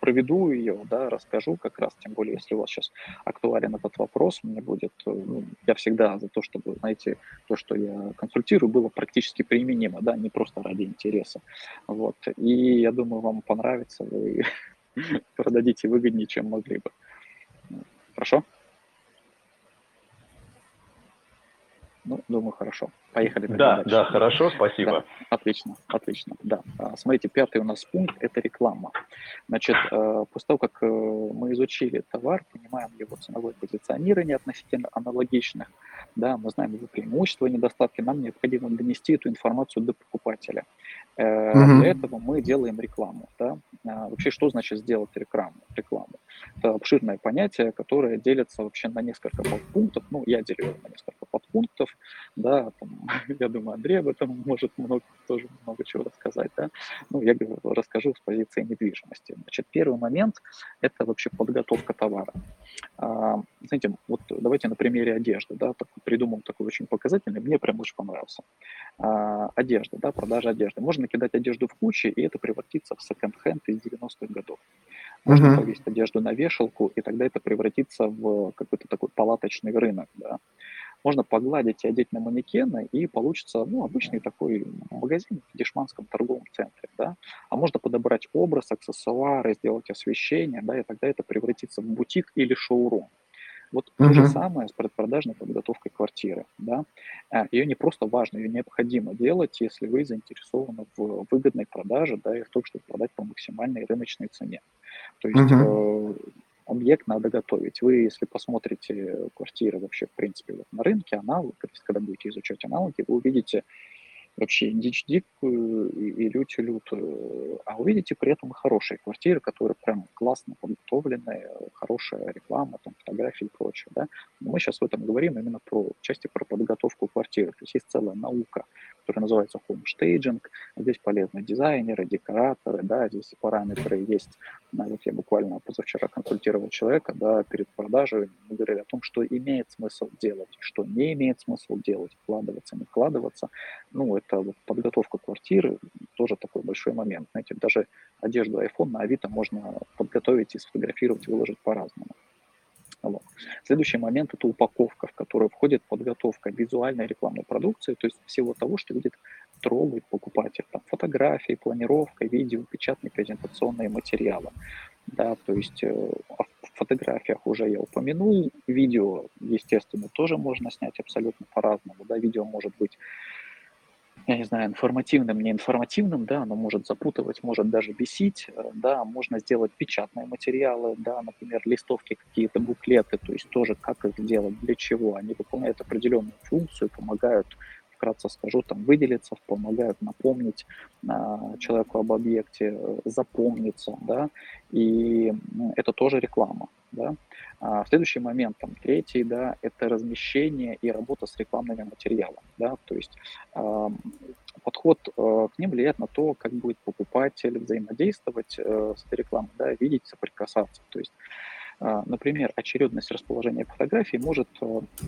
проведу ее, да, расскажу как раз, тем более, если у вас сейчас актуален этот вопрос, мне будет, э, ну, я всегда за то, чтобы, знаете, то, что я консультирую, было практически применимо, да, не просто ради интереса. Вот. И я думаю, вам понравится, вы продадите выгоднее, чем могли бы. Хорошо? Ну, думаю, хорошо. Поехали. Да, дальше. да, хорошо, спасибо. Да, отлично, отлично, да. А, смотрите, пятый у нас пункт – это реклама. Значит, э, после того, как э, мы изучили товар, понимаем его ценовое позиционирование относительно аналогичных, да, мы знаем его преимущества и недостатки, нам необходимо донести эту информацию до покупателя. Угу. Для этого мы делаем рекламу. Да? Вообще, что значит сделать рекламу? рекламу? Это обширное понятие, которое делится вообще на несколько подпунктов. Ну, я делю его на несколько подпунктов. Да, там, я думаю, Андрей об этом может много, тоже много чего рассказать. Да? Ну, я расскажу с позиции недвижимости. Значит, первый момент – это вообще подготовка товара. А, знаете, вот давайте на примере одежды. Да, так, придумал такой очень показательный, мне прям очень понравился. А, одежда, да, продажа одежды. Можно накидать одежду в кучи, и это превратится в секонд-хенд из 90-х годов. Можно uh-huh. повесить одежду на вешалку, и тогда это превратится в какой-то такой палаточный рынок, да. Можно погладить и одеть на манекены, и получится, ну, обычный такой магазин в дешманском торговом центре, да. А можно подобрать образ, аксессуары, сделать освещение, да, и тогда это превратится в бутик или шоурум. Вот uh-huh. то же самое с предпродажной подготовкой квартиры. Да? А, ее не просто важно, ее необходимо делать, если вы заинтересованы в выгодной продаже да, и в том, чтобы продать по максимальной рыночной цене. То есть uh-huh. э, объект надо готовить. Вы, если посмотрите квартиры вообще, в принципе, вот на рынке, аналог, когда будете изучать аналоги, вы увидите вообще дичь дикую и, и лють лютую, а увидите при этом хорошие квартиры, которые прям классно подготовленные, хорошая реклама, там, фотографии и прочее, да. Но мы сейчас в этом говорим именно про части про подготовку квартиры. То есть есть целая наука, которая называется homestaging. Здесь полезны дизайнеры, декораторы, да, здесь параметры есть. Вот я буквально позавчера консультировал человека, да, перед продажей мы говорили о том, что имеет смысл делать, что не имеет смысл делать, вкладываться, не вкладываться. Ну, это вот подготовка квартиры тоже такой большой момент. Знаете, даже одежду iPhone на Авито можно подготовить и сфотографировать, выложить по-разному. Следующий момент – это упаковка, в которую входит подготовка визуальной рекламной продукции, то есть всего того, что видит трогает покупатель. Там, фотографии, планировка, видео, печатные презентационные материалы. Да, то есть э, о фотографиях уже я упомянул, видео, естественно, тоже можно снять абсолютно по-разному. Да, видео может быть я не знаю, информативным, не информативным, да, оно может запутывать, может даже бесить, э, да, можно сделать печатные материалы, да, например, листовки какие-то, буклеты, то есть тоже как их делать, для чего, они выполняют определенную функцию, помогают вкратце скажу, там выделиться, помогают напомнить а, человеку об объекте, э, запомниться, да, и это тоже реклама, да. А следующий момент, там, третий, да, это размещение и работа с рекламными материалами, да, то есть э, подход э, к ним влияет на то, как будет покупатель взаимодействовать э, с этой рекламой, да, видеть, соприкасаться, то есть Например, очередность расположения фотографий может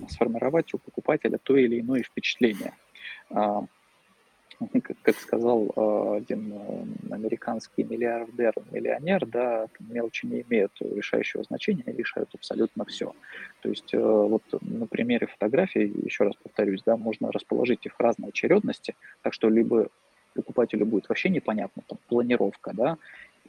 сформировать у покупателя то или иное впечатление. как сказал э, один э, американский миллиардер, миллионер, да, мелочи не имеют решающего значения, они решают абсолютно все. То есть э, вот на примере фотографий, еще раз повторюсь, да, можно расположить их в разной очередности, так что либо покупателю будет вообще непонятно, там, планировка, да,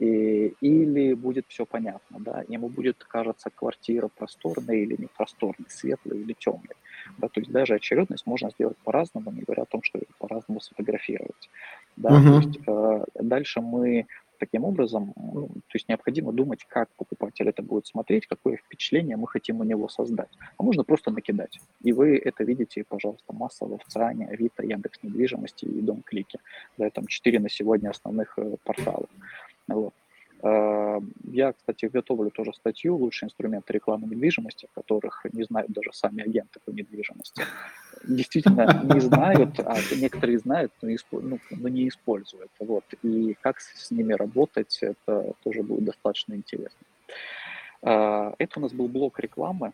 и, или будет все понятно, да, ему будет кажется квартира просторной или не просторной, светлой или темной. Да, то есть даже очередность можно сделать по-разному, не говоря о том, что по-разному сфотографировать. Да, uh-huh. то есть, э, дальше мы таким образом, ну, то есть необходимо думать, как покупатель это будет смотреть, какое впечатление мы хотим у него создать. А можно просто накидать. И вы это видите, пожалуйста, массово в ЦИАНе, Авито, Яндекс недвижимости и Дом Клики. Да, там четыре на сегодня основных э, порталов. Вот. А, я, кстати, готовлю тоже статью «Лучшие инструменты рекламы недвижимости», которых не знают даже сами агенты по недвижимости. Действительно не знают, а некоторые знают, но, исп... ну, но не используют. Вот. И как с ними работать, это тоже будет достаточно интересно. А, это у нас был блок рекламы.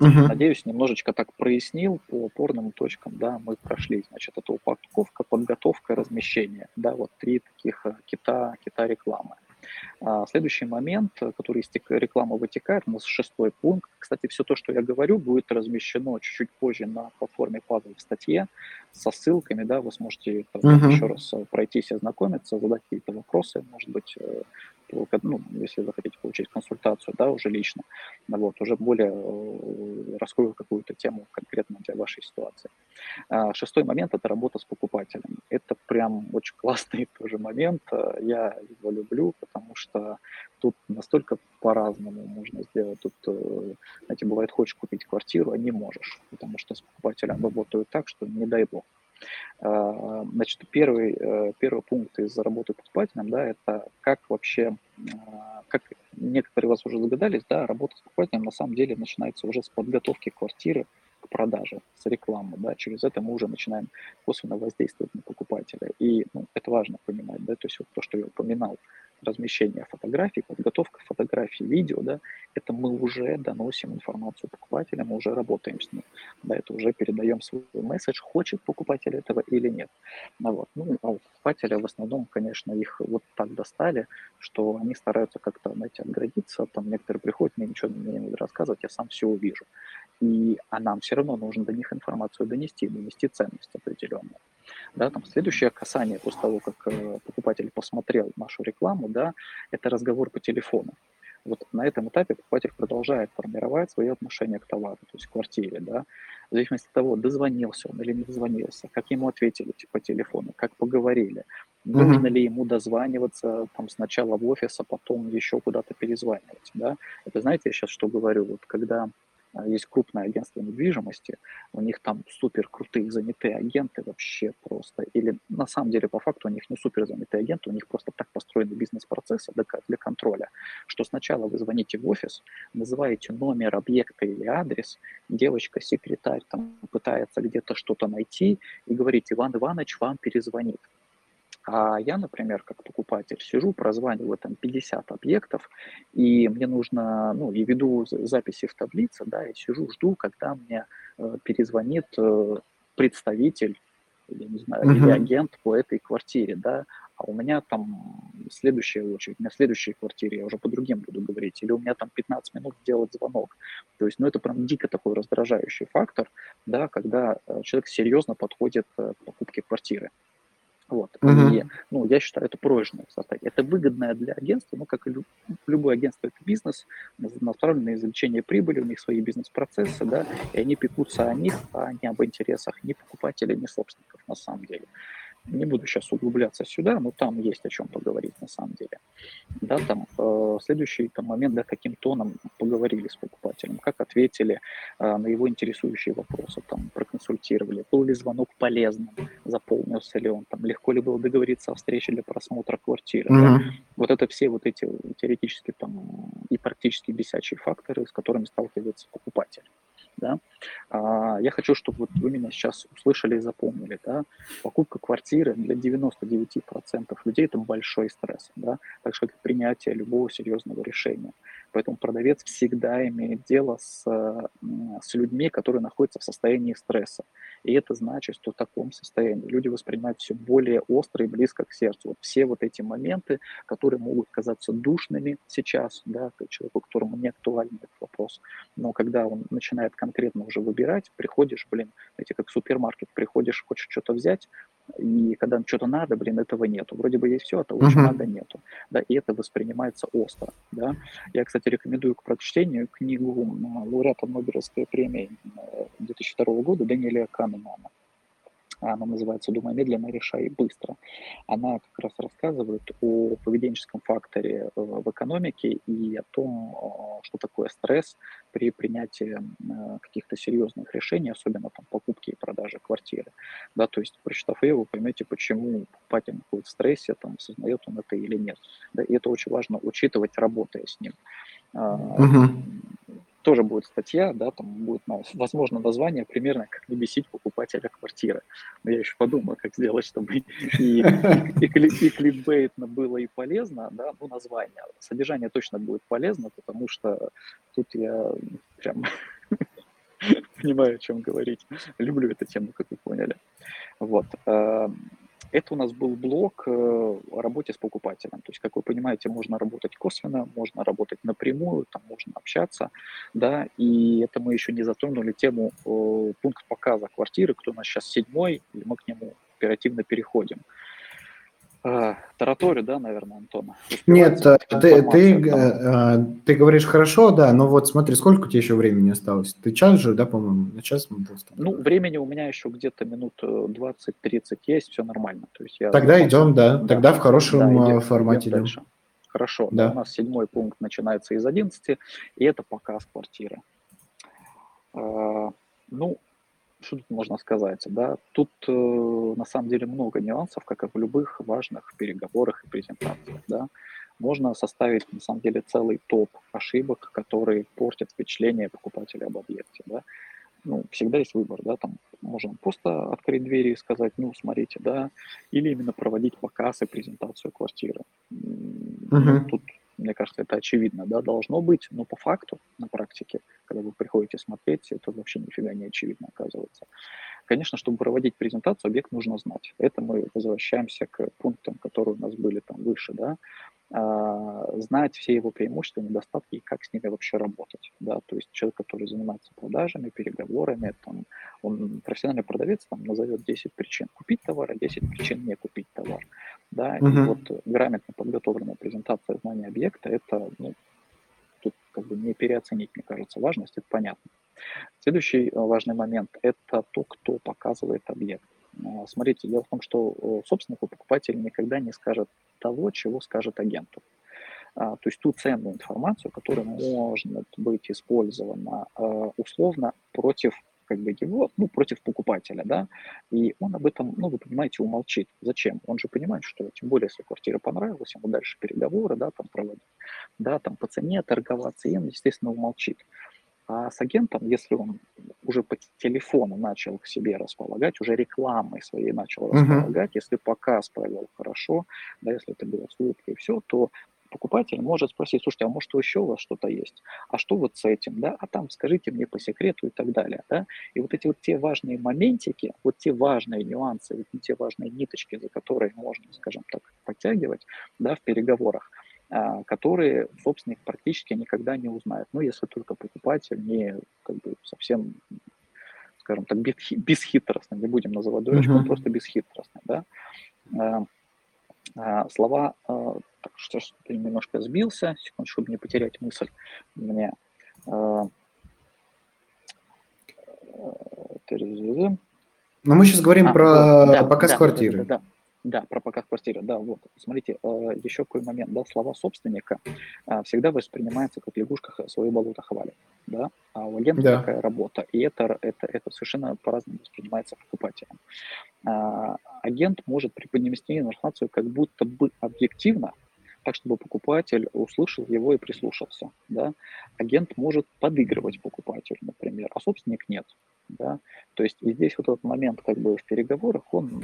Угу. Надеюсь, немножечко так прояснил по опорным точкам, да, мы прошли, значит, это упаковка, подготовка, размещение, да, вот три таких э, кита, кита рекламы. А следующий момент, который из рекламы вытекает, у нас шестой пункт. Кстати, все то, что я говорю, будет размещено чуть-чуть позже на платформе Puzzle в статье. со ссылками, да, вы сможете Мгм. еще раз э, пройтись ознакомиться, задать какие-то вопросы, может быть, ну, если вы хотите получить консультацию, да, уже лично, вот, уже более э, раскрою какую-то тему конкретно для вашей ситуации. А, Шестой момент– это работа с покупателем. Это прям очень классный тоже момент, я его люблю, потому что тут настолько по-разному можно сделать. Тут, э, знаете, бывает, хочешь купить квартиру, а не можешь, потому что с покупателем работают так, что не дай бог. А, Значит, первый, э, первый пункт из работы покупателем, да, это как вообще, а, как некоторые вас уже догадались, да, работа с покупателем на самом деле начинается уже с подготовки квартиры к продаже, с рекламы, да, через это мы уже начинаем косвенно воздействовать на покупателя. И ну, это важно понимать, да, то есть вот то, что я упоминал, размещение фотографий, подготовка фотографий, видео, да, это мы уже доносим информацию покупателям, мы уже работаем с ним, да, это уже передаем свой месседж, хочет покупатель этого или нет. Ну, вот. ну а у покупателя в основном, конечно, их вот так достали, что они стараются как-то, знаете, отградиться, там некоторые приходят, мне ничего не надо рассказывать, я сам все увижу. И, а нам все равно нужно до них информацию донести, донести ценность определенную. Да, там следующее касание после того, как э, покупатель посмотрел нашу рекламу, да, это разговор по телефону. Вот на этом этапе покупатель продолжает формировать свои отношения к товару, то есть к квартире, да, в зависимости от того, дозвонился он или не дозвонился, как ему ответили по телефону, как поговорили, нужно ли ему дозваниваться там сначала в офис, а потом еще куда-то перезванивать, да. Это знаете, я сейчас что говорю, вот когда есть крупное агентство недвижимости, у них там супер крутые занятые агенты вообще просто, или на самом деле по факту у них не супер занятые агенты, у них просто так построены бизнес-процессы для, для контроля, что сначала вы звоните в офис, называете номер объекта или адрес, девочка-секретарь там пытается где-то что-то найти и говорит, Иван Иванович вам перезвонит. А я, например, как покупатель, сижу, прозваниваю там 50 объектов, и мне нужно, ну, и веду записи в таблице, да, и сижу, жду, когда мне э, перезвонит э, представитель, я не знаю, uh-huh. или агент по этой квартире, да, а у меня там следующая очередь, у меня следующей квартире я уже по другим буду говорить, или у меня там 15 минут делать звонок. То есть, ну, это прям дико такой раздражающий фактор, да, когда э, человек серьезно подходит к покупке квартиры. Вот. Uh-huh. И, ну, я считаю, это проигрышная стратегия. Это выгодная для агентства, но, как и люб, любое агентство, это бизнес, направленный на извлечение прибыли, у них свои бизнес-процессы, да, и они пекутся о них, а не об интересах ни покупателей, ни собственников на самом деле. Не буду сейчас углубляться сюда, но там есть о чем поговорить на самом деле. Да, там э, следующий там, момент, да, каким тоном поговорили с покупателем, как ответили э, на его интересующие вопросы, там, проконсультировали, был ли звонок полезным, заполнился ли он, там, легко ли было договориться о встрече для просмотра квартиры. Mm-hmm. Да? Вот это все вот эти теоретически там и практически бесячие факторы, с которыми сталкивается покупатель. Да? А, я хочу, чтобы вот вы меня сейчас услышали и запомнили. Да? Покупка квартиры для 99% людей это большой стресс, да? так же как и принятие любого серьезного решения. Поэтому продавец всегда имеет дело с, с людьми, которые находятся в состоянии стресса. И это значит, что в таком состоянии люди воспринимают все более остро и близко к сердцу. Вот все вот эти моменты, которые могут казаться душными сейчас, да, человеку, которому не актуален этот вопрос. Но когда он начинает конкретно уже выбирать, приходишь, блин, знаете, как в супермаркет, приходишь, хочешь что-то взять, и когда что-то надо, блин, этого нету. Вроде бы есть все, а того, что uh-huh. надо, нету. Да, и это воспринимается остро. Да. Я, кстати, рекомендую к прочтению книгу лауреата Нобелевской премии 2002 года Даниэля Канемана. Она называется «Думай медленно, решай быстро». Она как раз рассказывает о поведенческом факторе в экономике и о том, что такое стресс при принятии каких-то серьезных решений, особенно там покупки и продажи квартиры. Да, то есть, прочитав ее, вы поймете, почему покупатель находится в стрессе, там, осознает он это или нет. Да, и это очень важно учитывать, работая с ним. Uh-huh тоже будет статья, да, там будет, возможно, название примерно как не бесить покупателя квартиры. Но я еще подумаю, как сделать, чтобы и, и, и, и кликбейтно было и полезно, да, ну, название. Содержание точно будет полезно, потому что тут я прям понимаю, о чем говорить. Люблю эту тему, как вы поняли. Вот. Это у нас был блок о работе с покупателем. То есть, как вы понимаете, можно работать косвенно, можно работать напрямую, там можно общаться, да, и это мы еще не затронули тему пункт показа квартиры, кто у нас сейчас седьмой, и мы к нему оперативно переходим. А, тараторию, да, наверное, Антон? Нет, э, ты, ты, э, ты говоришь хорошо, да, но вот смотри, сколько у тебя еще времени осталось? Ты час же, да, по-моему, на час мы Ну, времени у меня еще где-то минут 20-30 э, есть, все нормально. То есть я тогда запасен, идем, да, да, тогда в хорошем да, идем, формате идем. Дальше. Хорошо, да. у нас седьмой пункт начинается из 11, и это показ квартиры. Ну, что тут можно сказать, да, тут э, на самом деле много нюансов, как и в любых важных переговорах и презентациях, да. Можно составить, на самом деле, целый топ ошибок, которые портят впечатление покупателя об объекте, да. Ну, всегда есть выбор, да, там можем просто открыть двери и сказать, ну, смотрите, да, или именно проводить показ и презентацию квартиры. Uh-huh. Тут мне кажется, это очевидно, да, должно быть, но по факту, на практике, когда вы приходите смотреть, это вообще нифига не очевидно оказывается. Конечно, чтобы проводить презентацию, объект нужно знать. Это мы возвращаемся к пунктам, которые у нас были там выше, да. А, знать все его преимущества, недостатки и как с ними вообще работать, да. То есть человек, который занимается продажами, переговорами, там, он профессиональный продавец, там, назовет 10 причин купить товар, а 10 причин не купить товар, да. Uh-huh. И вот грамотно подготовленная презентация знания объекта, это, ну, тут как бы не переоценить, мне кажется, важность, это понятно. Следующий э, важный момент – это то, кто показывает объект. Э, смотрите, дело в том, что э, собственнику покупатель никогда не скажет того, чего скажет агенту. А, то есть ту ценную информацию, которая может быть использована условно против как бы его, ну, против покупателя, да, и он об этом, ну, вы понимаете, умолчит. Зачем? Он же понимает, что, тем более, если квартира понравилась, ему дальше переговоры, да, там проводить, да, там по цене торговаться, и он, естественно, умолчит. А с агентом, если он уже по телефону начал к себе располагать, уже рекламой своей начал uh-huh. располагать, если показ провел хорошо, да, если это было с улыбкой и все, то покупатель может спросить, слушайте, а может еще у вас что-то есть? А что вот с этим, да? А там скажите мне по секрету и так далее, да? И вот эти вот те важные моментики, вот те важные нюансы, вот те важные ниточки, за которые можно, скажем так, подтягивать, да, в переговорах, которые собственник практически никогда не узнает. Ну, если только покупатель не как бы совсем, скажем так, бесхитростный, не будем называть дурочку, uh-huh. просто бесхитростный, да. А, а, слова, так что ты немножко сбился, секунду, чтобы не потерять мысль. Мне но мы сейчас говорим а, про да, показ да, квартиры. Да, да, да. Да, про показ квартиры, да, вот. Смотрите, э, еще какой момент, да, слова собственника э, всегда воспринимаются как лягушка свое болото хвалит, да, а у агента да. такая работа, и это, это, это совершенно по-разному воспринимается покупателем. А, агент может преподнести информацию как будто бы объективно, так, чтобы покупатель услышал его и прислушался. Да? Агент может подыгрывать покупателю, например, а собственник нет. Да? То есть и здесь вот этот момент как бы в переговорах, он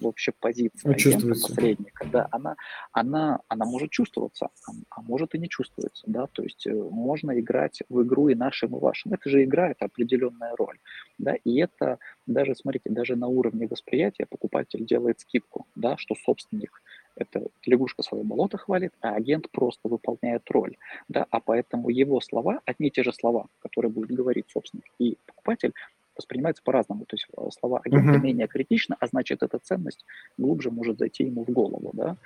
вообще позиция агента, посредника, да, она, она, она может чувствоваться, а, а может и не чувствуется, да, то есть э, можно играть в игру и нашим, и вашим. Это же игра, это определенная роль, да, и это даже, смотрите, даже на уровне восприятия покупатель делает скидку, да, что собственник это лягушка свое болото хвалит, а агент просто выполняет роль. Да? А поэтому его слова, одни и те же слова, которые будет говорить собственник и покупатель, воспринимаются по-разному. То есть э, слова агента uh-huh. менее критично, а значит, эта ценность глубже может зайти ему в голову. Да?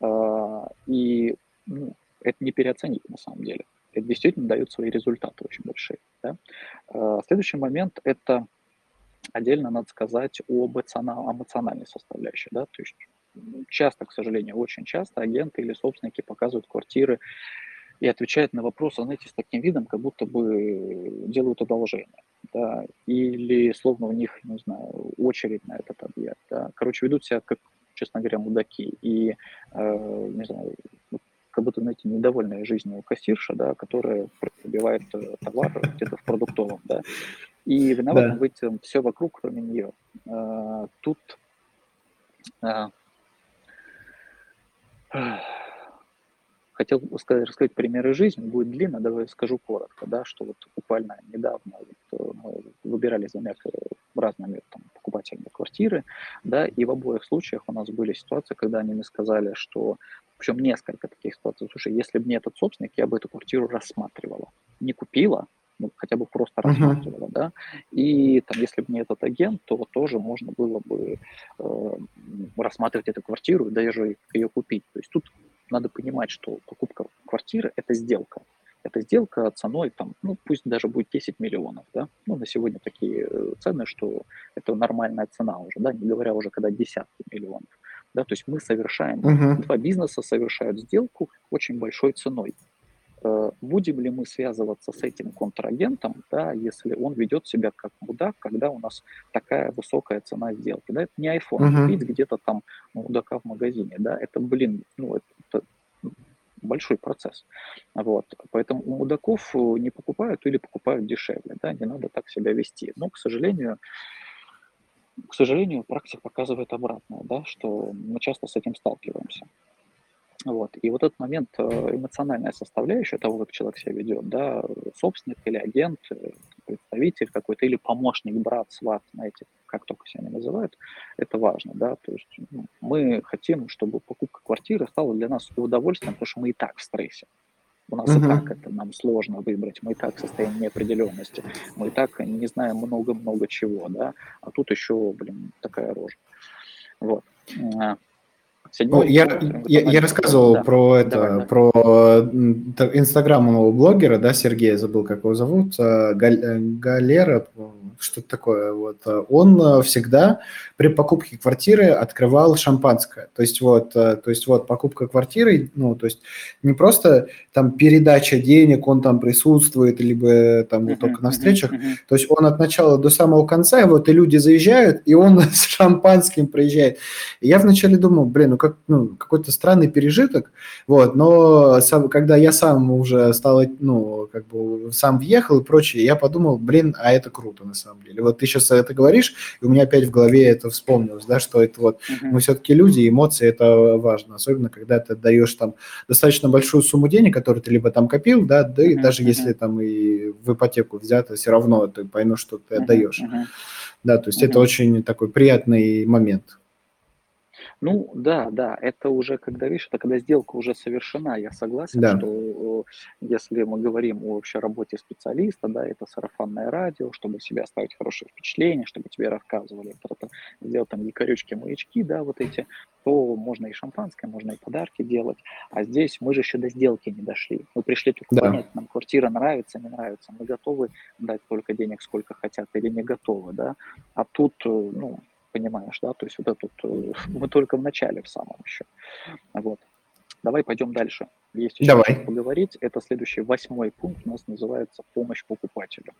А, и ну, это не переоценить на самом деле. Это действительно дает свои результаты очень большие. Да? А, следующий момент – это отдельно надо сказать об эмоциональной составляющей. Да? То есть часто, к сожалению, очень часто агенты или собственники показывают квартиры и отвечают на вопросы, знаете, с таким видом, как будто бы делают одолжение. Да, или словно у них, не знаю, очередь на этот объект. Да. Короче, ведут себя как, честно говоря, мудаки. И, э, не знаю, как будто, знаете, недовольная жизнью кассирша, да, которая пробивает э, товар где-то в продуктовом, да, и виноват да. быть все вокруг, кроме нее. Э, тут хотел сказать, рассказать примеры жизни, будет длинно, давай скажу коротко, да, что вот буквально недавно вот э, мы выбирали за разными там, покупателями квартиры, да, и в обоих случаях у нас были ситуации, когда они мне сказали, что, причем несколько таких ситуаций, слушай, если бы не этот собственник, я бы эту квартиру рассматривала. Не купила, ну, хотя бы просто uh-huh. рассматривала, да, и там, если бы не этот агент, то тоже можно было бы э, рассматривать эту квартиру и даже ее купить. То есть тут надо понимать, что покупка квартиры – это сделка. Это сделка ценой, там, ну, пусть даже будет 10 миллионов, да, ну, на сегодня такие э, цены, что это нормальная цена уже, да, не говоря уже, когда десятки миллионов, да, то есть мы совершаем, uh-huh. два бизнеса совершают сделку очень большой ценой. Э, будем ли мы связываться с этим контрагентом, да, если он ведет себя как мудак, когда у нас такая высокая цена сделки, да, это не iPhone uh-huh. купить где-то там мудака в магазине, да, это, блин, ну, это, это большой процесс. Вот. Поэтому у мудаков э, не покупают или покупают дешевле. Да? Не надо так себя вести. Но, к сожалению, к сожалению, практика показывает обратное, да, что мы часто с этим сталкиваемся. Вот. И вот этот момент, э, эмоциональная составляющая того, как человек себя ведет, да, собственник или агент, э, представитель какой-то, или помощник, брат, сват, знаете, как только себя не называют, это важно, да, то есть ну, мы хотим, чтобы покупка квартиры стала для нас удовольствием, потому что мы и так в стрессе. У нас uh-huh. и так это нам сложно выбрать, мы и так в состоянии неопределенности, мы и так не знаем много-много чего, да, а тут еще, блин, такая рожа. Вот. Седьмой, я, я, я рассказывал да. про это, Давай, про инстаграмового блогера, да, Сергея, забыл, как его зовут, э, э, Галера, что-то такое. Вот. Он всегда при покупке квартиры открывал шампанское. То есть вот, то есть вот покупка квартиры, ну, то есть не просто там передача денег, он там присутствует, либо там вот только на встречах. То есть он от начала до самого конца, вот и люди заезжают, и он с шампанским приезжает. И я вначале думал, блин, ну как, ну, какой-то странный пережиток, вот, но сам, когда я сам уже стал, ну, как бы сам въехал и прочее, я подумал, блин, а это круто на самом деле. Вот ты сейчас это говоришь, и у меня опять в голове это вспомнилось, да, что это вот, uh-huh. мы все-таки люди, эмоции это важно, особенно когда ты отдаешь там достаточно большую сумму денег, которую ты либо там копил, да, да, и uh-huh. даже если там и в ипотеку взято, все равно ты поймешь, что ты отдаешь. Uh-huh. Да, то есть uh-huh. это очень такой приятный момент. Ну да, да, это уже, когда, видишь, это когда сделка уже совершена, я согласен, да. что если мы говорим о вообще работе специалиста, да, это сарафанное радио, чтобы себе оставить хорошее впечатление, чтобы тебе рассказывали, это, сделать там якорючки, маячки, да, вот эти, то можно и шампанское, можно и подарки делать, а здесь мы же еще до сделки не дошли, мы пришли только да. понять, нам квартира нравится, не нравится, мы готовы дать столько денег, сколько хотят или не готовы, да, а тут, э, ну, понимаешь, да, то есть вот этот, э, мы только в начале в самом еще. Вот. Давай пойдем дальше. Есть еще Давай. что поговорить. Это следующий восьмой пункт у нас называется помощь покупателю.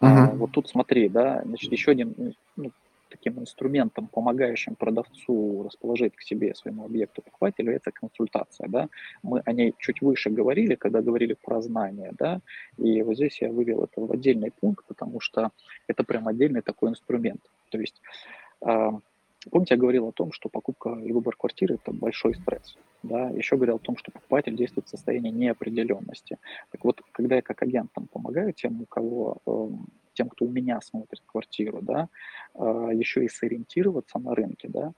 Uh-huh. А, вот тут смотри, да, значит, еще один ну, таким инструментом, помогающим продавцу расположить к себе своему объекту покупателю, это консультация. Да? Мы о ней чуть выше говорили, когда говорили про знания. Да? И вот здесь я вывел это в отдельный пункт, потому что это прям отдельный такой инструмент. То есть, а, помните, я говорил о том, что покупка и выбор квартиры – это большой стресс. Да? Еще говорил о том, что покупатель действует в состоянии неопределенности. Так вот, когда я как агент там, помогаю тем, у кого эм, тем, кто у меня смотрит квартиру, да, а, еще и сориентироваться на рынке, да,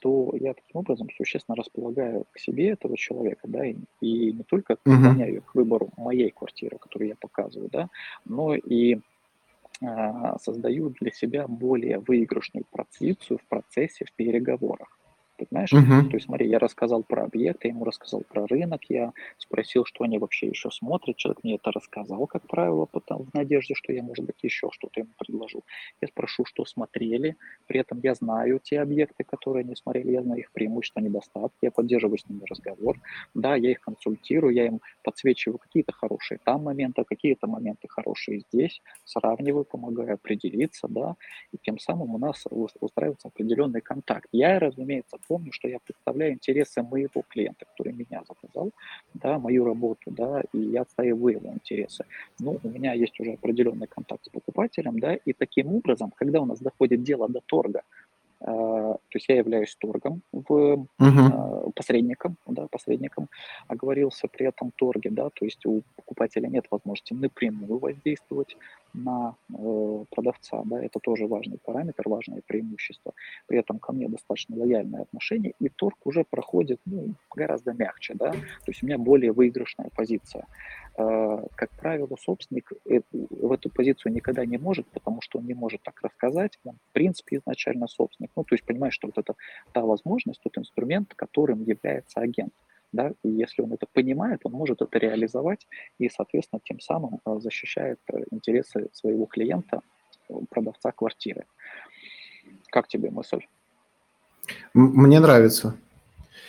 то я таким образом существенно располагаю к себе этого человека, да, и, и не только склоняю к выбору моей квартиры, которую я показываю, да, но и а, создаю для себя более выигрышную позицию в процессе, в переговорах. Понимаешь? Угу. То есть, смотри, я рассказал про объекты, я ему рассказал про рынок, я спросил, что они вообще еще смотрят. Человек мне это рассказал, как правило, потом, в надежде, что я, может быть, еще что-то ему предложу. Я спрошу, что смотрели. При этом я знаю те объекты, которые они смотрели, я знаю их преимущества, недостатки, я поддерживаю с ними разговор. Да, я их консультирую, я им подсвечиваю какие-то хорошие там моменты, какие-то моменты хорошие здесь, сравниваю, помогаю определиться, да, и тем самым у нас устраивается определенный контакт. Я, разумеется, помню, что я представляю интересы моего клиента, который меня заказал, да, мою работу, да, и я отстаиваю его интересы. Ну, у меня есть уже определенный контакт с покупателем, да, и таким образом, когда у нас доходит дело до торга, то есть я являюсь торгом, в, Мгм. посредником, да, посредником, оговорился при этом торге, да, то есть у покупателя нет возможности напрямую воздействовать на э, продавца, да, это тоже важный параметр, важное преимущество. При этом ко мне достаточно лояльное отношение, и торг уже проходит ну, гораздо мягче, да, то есть у меня более выигрышная позиция. Э, как правило, собственник э, в эту позицию никогда не может, потому что он не может так рассказать, он в принципе изначально собственник. Ну, то есть понимает, что вот это та возможность, тот инструмент, которым является агент. Да, и если он это понимает, он может это реализовать и, соответственно, тем самым э, защищает интересы своего клиента, продавца квартиры. Как тебе мысль? Мне нравится.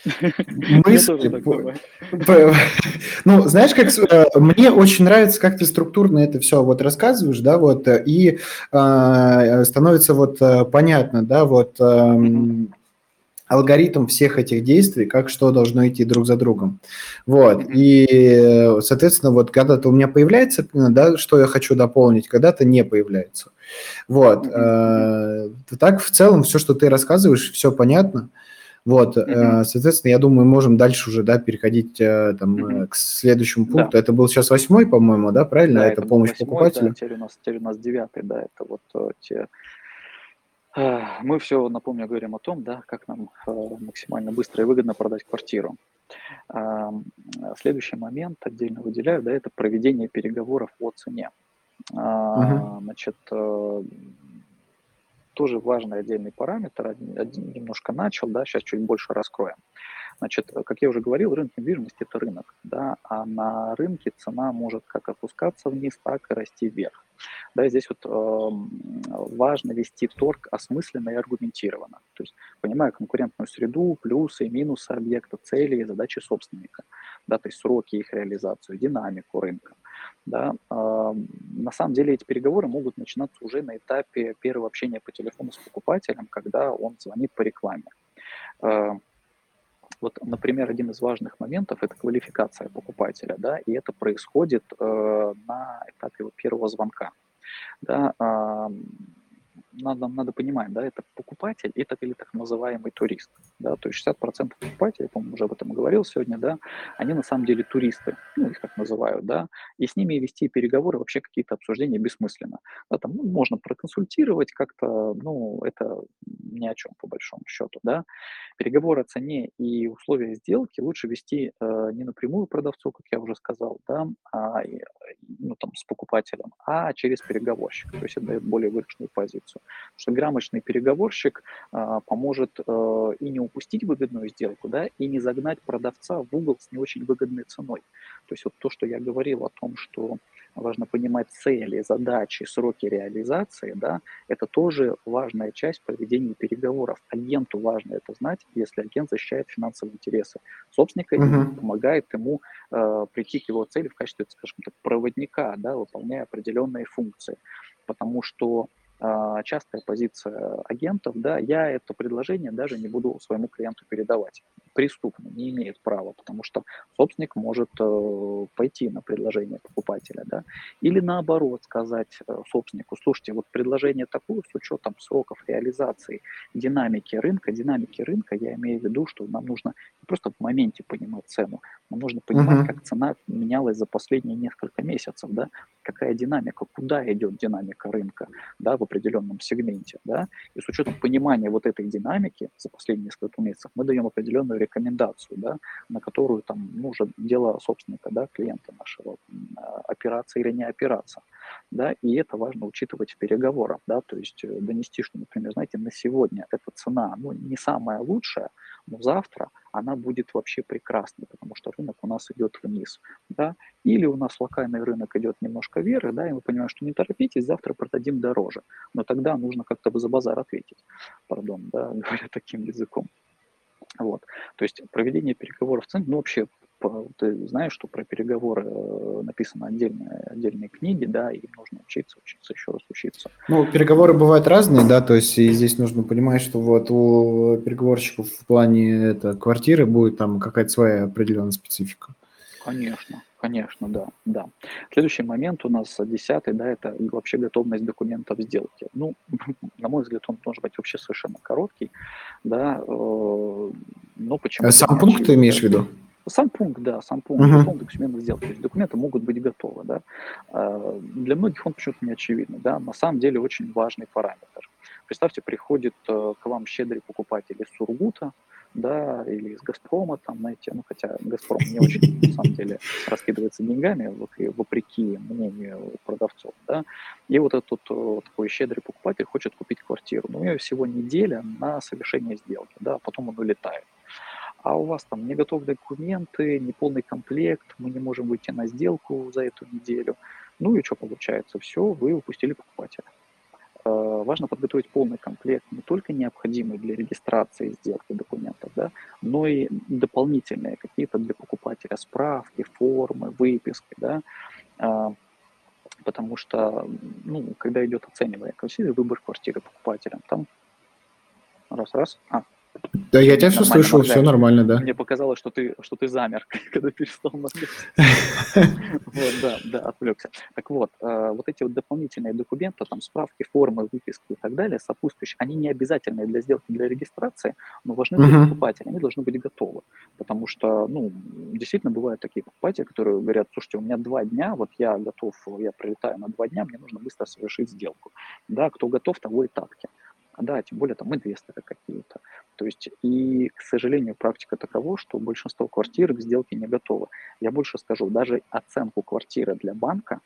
мысли. Ну, знаешь, как э, мне очень нравится, как ты структурно это все вот рассказываешь, да, вот, и э, становится вот э, понятно, да, вот алгоритм всех этих действий, как что должно идти друг за другом. Вот. И, соответственно, вот когда-то у меня появляется, да, что я хочу дополнить, когда-то не появляется. Вот. Так, в целом, все, что ты рассказываешь, все понятно. Вот, mm-hmm. соответственно, я думаю, можем дальше уже, да, переходить э, там mm-hmm. к следующему пункту. Да. Это был сейчас восьмой, по-моему, да, правильно? Да, это, это помощь восьмой, покупателю. Да, теперь у нас теперь у нас девятый, да, это вот те. Мы все, напомню, говорим о том, да, как нам максимально быстро и выгодно продать квартиру. Следующий момент отдельно выделяю, да, это проведение переговоров о цене. Uh-huh. Значит, тоже важный отдельный параметр, один немножко начал, да, сейчас чуть больше раскроем. Значит, как я уже говорил, рынок недвижимости – это рынок, да, а на рынке цена может как опускаться вниз, так и расти вверх. Да, здесь вот э, важно вести торг осмысленно и аргументированно, то есть понимая конкурентную среду, плюсы и минусы объекта, цели и задачи собственника, да, то есть сроки их реализацию, динамику рынка. Да. Э, на самом деле эти переговоры могут начинаться уже на этапе первого общения по телефону с покупателем, когда он звонит по рекламе. Вот, например, один из важных моментов – это квалификация покупателя, да, и это происходит э, на этапе первого звонка. Да, э, надо, надо понимать, да, это покупатель это или так называемый турист. Да, то есть 60% покупателей, я, по-моему, уже об этом говорил сегодня, да, они на самом деле туристы, ну, их так называют, да, и с ними вести переговоры, вообще какие-то обсуждения бессмысленно. Да, там, ну, можно проконсультировать как-то, ну, это ни о чем по большому счету, да. Переговоры о цене и условия сделки лучше вести э, не напрямую продавцу, как я уже сказал, да, а, ну, там, с покупателем, а через переговорщика, то есть это дает более выигрышную позицию что грамотный переговорщик а, поможет а, и не упустить выгодную сделку, да, и не загнать продавца в угол с не очень выгодной ценой. То есть вот то, что я говорил о том, что важно понимать цели, задачи, сроки реализации, да, это тоже важная часть проведения переговоров. Агенту важно это знать, если агент защищает финансовые интересы собственника uh-huh. и помогает ему э, прийти к его цели в качестве, скажем так, проводника, да, выполняя определенные функции. Потому что частая позиция агентов, да, я это предложение даже не буду своему клиенту передавать. Преступно, не имеет права, потому что собственник может э, пойти на предложение покупателя, да, или наоборот сказать э, собственнику, слушайте, вот предложение такое с учетом сроков реализации, динамики рынка, динамики рынка, я имею в виду, что нам нужно не просто в моменте понимать цену, нам нужно понимать, uh-huh. как цена менялась за последние несколько месяцев, да, какая динамика, куда идет динамика рынка, да, в определенном сегменте, да, и с учетом понимания вот этой динамики за последние несколько месяцев мы даем определенную рекомендацию, да, на которую там, ну, уже дело собственника, да, клиента нашего, операция или не операция, да, и это важно учитывать в переговорах, да, то есть э, донести, что, например, знаете, на сегодня эта цена, ну, не самая лучшая, но завтра она будет вообще прекрасной, потому что рынок у нас идет вниз, да, или у нас локальный рынок идет немножко вверх, да, и мы понимаем, что не торопитесь, завтра продадим дороже, но тогда нужно как-то за базар ответить, пардон, да, говоря таким языком. Вот. То есть проведение переговоров центре, ну вообще ты знаешь, что про переговоры э, написаны отдельные, отдельные книги, да, и нужно учиться, учиться, еще раз учиться. Ну, переговоры бывают разные, да, то есть и здесь нужно понимать, что вот у переговорщиков в плане это, квартиры будет там какая-то своя определенная специфика. Конечно, Конечно, да, да. Следующий момент у нас десятый, да, это вообще готовность документов сделки. Ну, на мой взгляд, он должен быть вообще совершенно короткий, да, э, но почему? А сам пункт ты имеешь в виду? Сам пункт, да, сам пункт, uh-huh. готов документов сделки. То есть документы могут быть готовы, да. А, для многих он почему-то не очевидный, да. На самом деле очень важный параметр. Представьте, приходит э, к вам щедрый покупатель из Сургута, да, или из Газпрома, там, знаете, ну, хотя Газпром не очень, на самом деле, раскидывается деньгами, вопреки мнению продавцов, да, и вот этот вот такой щедрый покупатель хочет купить квартиру, но у него всего неделя на совершение сделки, да, а потом он улетает. А у вас там не готовы документы, не полный комплект, мы не можем выйти на сделку за эту неделю. Ну и что получается? Все, вы упустили покупателя. Э, важно подготовить полный комплект, не только необходимый для регистрации сделки документов, да, но и дополнительные какие-то для покупателя справки, формы, выписки, да, а, потому что, ну, когда идет оценивание квартиры, выбор квартиры покупателям, там раз-раз, а, да, я тебя все слышу, все нормально, да. Мне показалось, что ты, что ты замер, когда перестал моргать. Вот, да, да, отвлекся. Так вот, э, вот эти вот дополнительные документы, там, справки, формы, выписки и так далее, сопутствующие, они не обязательные для сделки, для регистрации, но важны для покупателя, они должны быть готовы. Потому что, ну, действительно бывают такие покупатели, которые говорят, слушайте, у меня два дня, вот я готов, я прилетаю на два дня, мне нужно быстро совершить сделку. Да, кто готов, того и тапки да, тем более там инвесторы какие-то. То есть, и, к сожалению, практика такова, что большинство квартир к сделке не готовы. Я больше скажу, даже оценку квартиры для банка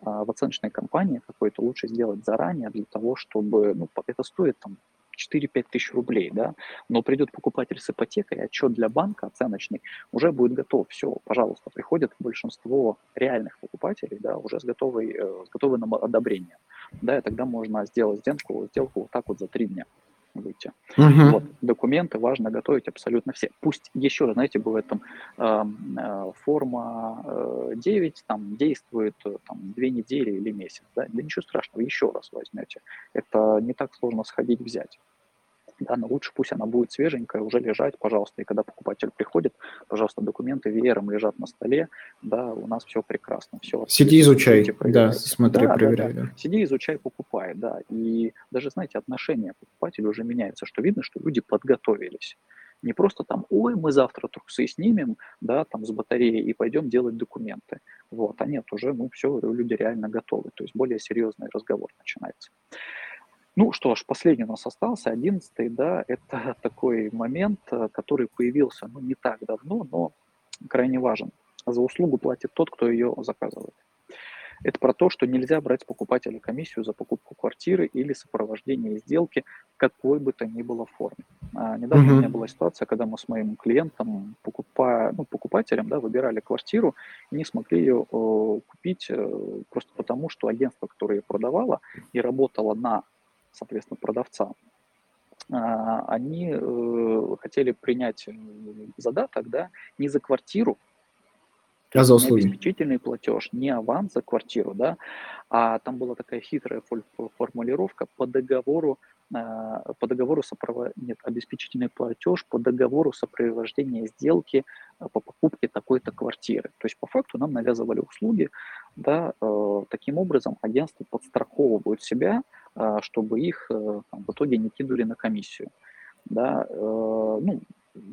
а, в оценочной компании какой-то лучше сделать заранее для того, чтобы, ну, это стоит там 4-5 тысяч рублей, да, но придет покупатель с ипотекой, отчет для банка оценочный уже будет готов, все, пожалуйста, приходит большинство реальных покупателей, да, уже с, готовой, э, с готовым одобрением, да, и тогда можно сделать сделку, сделку вот так вот за три дня выйти. Uh-huh. Вот, документы важно готовить абсолютно все. Пусть еще раз, знаете, бывает там э, э, форма э, 9 там действует э, там, две недели или месяц, да, да ничего страшного, еще раз возьмете. Это не так сложно сходить взять да, но лучше пусть она будет свеженькая, уже лежать, пожалуйста, и когда покупатель приходит, пожалуйста, документы веером лежат на столе, да, у нас все прекрасно, все. Сиди, изучай, да, смотри, да, проверяй. Да, да. Сиди, изучай, покупай, да, и даже, знаете, отношение покупателя уже меняется, что видно, что люди подготовились. Не просто там, ой, мы завтра трусы снимем, да, там с батареи и пойдем делать документы. Вот, а нет, уже, ну, все, люди реально готовы. То есть более серьезный разговор начинается. Ну что ж, последний у нас остался, одиннадцатый, да, это такой момент, э, который появился, ну, не так давно, но крайне важен. За услугу платит тот, кто ее заказывает. Это про то, что нельзя брать с покупателя комиссию за покупку квартиры или сопровождение сделки какой бы то ни было форме. А, недавно uh-huh. у меня была ситуация, когда мы с моим клиентом, покупая, ну, покупателем, да, выбирали квартиру и не смогли ее э, купить э, просто потому, что агентство, которое ее продавало и работало на соответственно, продавца, а, они э, хотели принять задаток, да, не за квартиру, а за услуги. Обеспечительный платеж, не аванс за квартиру, да, а там была такая хитрая формулировка по договору, а, по договору сопров... нет, обеспечительный платеж по договору сопровождения сделки а, по покупке такой-то квартиры. То есть по факту нам навязывали услуги, да, э, таким образом агентство подстраховывают себя, чтобы их э, там, в итоге не кинули на комиссию. Да, э, ну,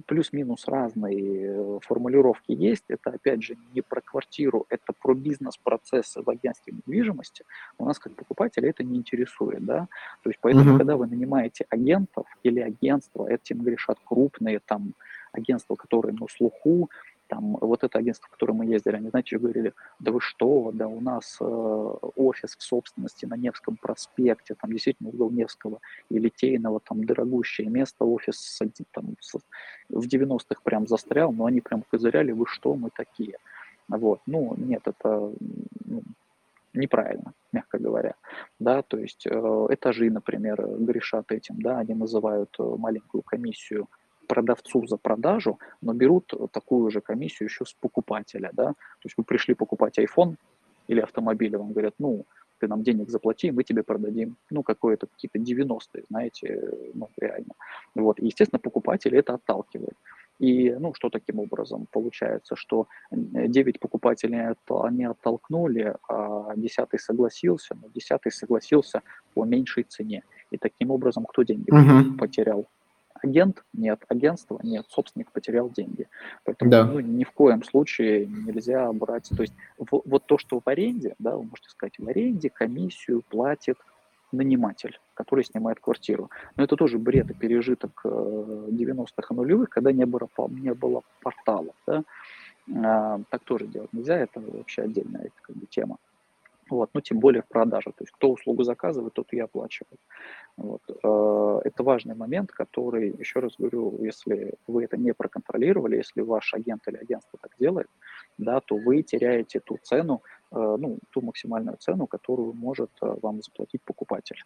плюс-минус разные э, формулировки есть. Это, опять же, не про квартиру, это про бизнес-процессы в агентстве недвижимости. У нас, как покупателя, это не интересует, да. То есть, поэтому, uh-huh. когда вы нанимаете агентов или агентства, этим грешат крупные там агентства, которые на слуху, там вот это агентство, в которое мы ездили, они, знаете, говорили, да вы что, да у нас э, офис в собственности на Невском проспекте, там действительно угол Невского и Литейного, там дорогущее место, офис там, в 90-х прям застрял, но они прям козыряли, вы что, мы такие. Вот, ну, нет, это ну, неправильно, мягко говоря, да, то есть э, этажи, например, грешат этим, да, они называют э, маленькую комиссию продавцу за продажу, но берут такую же комиссию еще с покупателя, да, то есть вы пришли покупать iPhone или автомобиль, вам говорят, ну, ты нам денег заплати, мы тебе продадим, ну, какое-то какие-то 90-е, знаете, ну, реально. Вот, и, естественно, покупатели это отталкивает. И, ну, что таким образом получается, что 9 покупателей они оттолкнули, а 10 согласился, но 10 согласился по меньшей цене. И таким образом кто деньги угу. потерял? Агент? Нет. Агентство? Нет. Собственник потерял деньги. Поэтому да. ну, ни в коем случае нельзя брать... То есть в, вот то, что в аренде, да, вы можете сказать, в аренде комиссию платит наниматель, который снимает квартиру. Но это тоже бред и пережиток 90-х э, и нулевых, когда не было, не было порталов. Да? А, так тоже делать нельзя, это вообще отдельная как бы, тема. Вот, ну, тем более в продаже. То есть кто услугу заказывает, тот и оплачивает. Вот. Э, это важный момент, который, еще раз говорю, если вы это не проконтролировали, если ваш агент или агентство так делает, да, то вы теряете ту цену, э, ну, ту максимальную цену, которую может э, вам заплатить покупатель.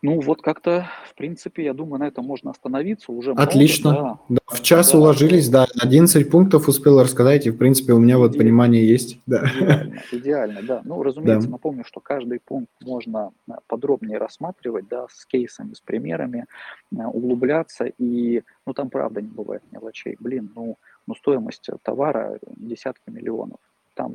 Ну, вот как-то, в принципе, я думаю, на этом можно остановиться. Уже Отлично. Много, да. Да, в час да. уложились, да. 11 пунктов успел рассказать, и, в принципе, у меня вот идеально. понимание есть. Да. Идеально, идеально, да. Ну, разумеется, да. напомню, что каждый пункт можно э, подробнее рассматривать, да, с кейсами, с примерами, э, углубляться, и, ну, там правда не бывает мелочей. Блин, ну, ну стоимость товара десятки миллионов. Там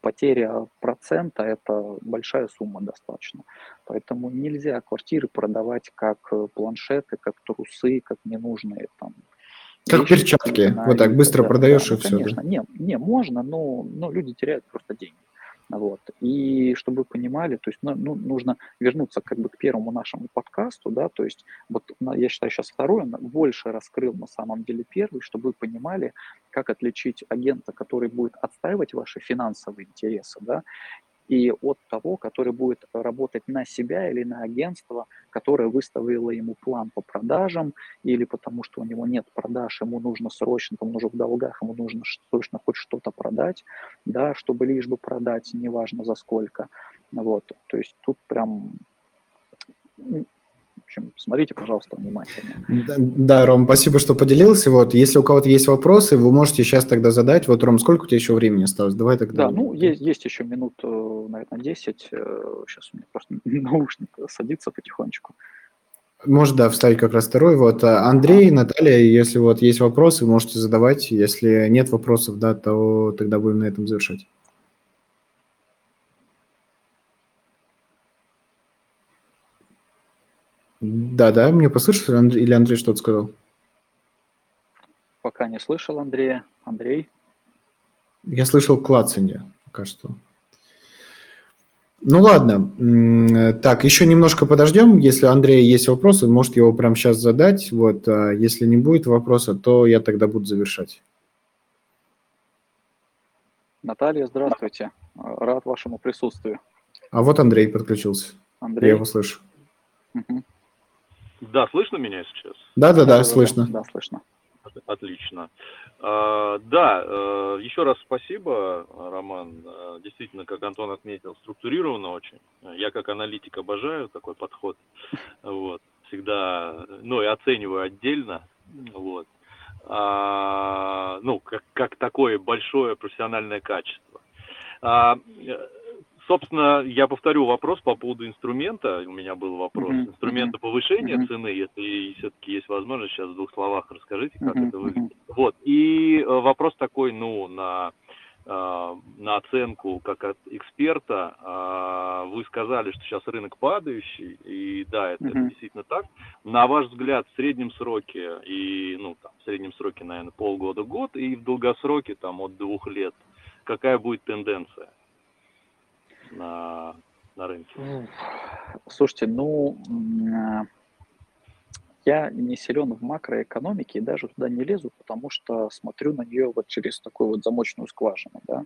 потеря процента – это большая сумма достаточно. Поэтому нельзя квартиры продавать как э, планшеты, как трусы, как ненужные там. Как вещи, перчатки, вот так быстро продаешь да, и все. Конечно, да? не, не, можно, но, но люди теряют просто деньги. Вот. И чтобы вы понимали, то есть ну, ну, нужно вернуться как бы к первому нашему подкасту, да, то есть вот я считаю сейчас второй, он больше раскрыл на самом деле первый, чтобы вы понимали, как отличить агента, который будет отстаивать ваши финансовые интересы, да, и от того, который будет работать на себя или на агентство, которое выставило ему план по продажам, или потому что у него нет продаж, ему нужно срочно, он уже в долгах, ему нужно срочно хоть что-то продать, да, чтобы лишь бы продать, неважно за сколько. Вот, то есть тут прям общем, смотрите, пожалуйста, внимательно. Да, да, Ром, спасибо, что поделился. Вот, если у кого-то есть вопросы, вы можете сейчас тогда задать. Вот, Ром, сколько у тебя еще времени осталось? Давай тогда. Да, ну, есть, есть еще минут, э, наверное, 10. Сейчас у меня просто наушник садится потихонечку. Может, да, вставить как раз второй. Вот а, Андрей, Наталья, если вот есть вопросы, можете задавать. Если нет вопросов, да, то тогда будем на этом завершать. Да, да, мне послышал, или Андрей что-то сказал? Пока не слышал Андрея. Андрей? Я слышал клацанье пока что. Ну ладно, так, еще немножко подождем. Если у Андрея есть вопросы, может его прямо сейчас задать. Вот, а если не будет вопроса, то я тогда буду завершать. Наталья, здравствуйте. Рад вашему присутствию. А вот Андрей подключился. Андрей. Я его слышу. Угу. Да, слышно меня сейчас? Да, да, да, слышно. Да, слышно. Отлично. А, да, э, еще раз спасибо, Роман. Э, действительно, как Антон отметил, структурированно очень. Я как аналитик обожаю такой подход. Вот. Всегда, ну и оцениваю отдельно. Вот. А, ну, как, как такое большое профессиональное качество. А, собственно, я повторю вопрос по поводу инструмента. У меня был вопрос. Mm-hmm. Инструмента повышения mm-hmm. цены, если все-таки есть возможность, сейчас в двух словах расскажите, как mm-hmm. это выглядит. Вот. И э, вопрос такой, ну, на э, на оценку как от эксперта. А, вы сказали, что сейчас рынок падающий, и да, это, mm-hmm. действительно так. На ваш взгляд, в среднем сроке, и, ну, там, в среднем сроке, наверное, полгода-год, и в долгосроке, там, от двух лет, какая будет тенденция? На, на рынке? Слушайте, ну, а, я не силен в макроэкономике и даже туда не лезу, потому что смотрю на нее вот через такую вот замочную скважину, да,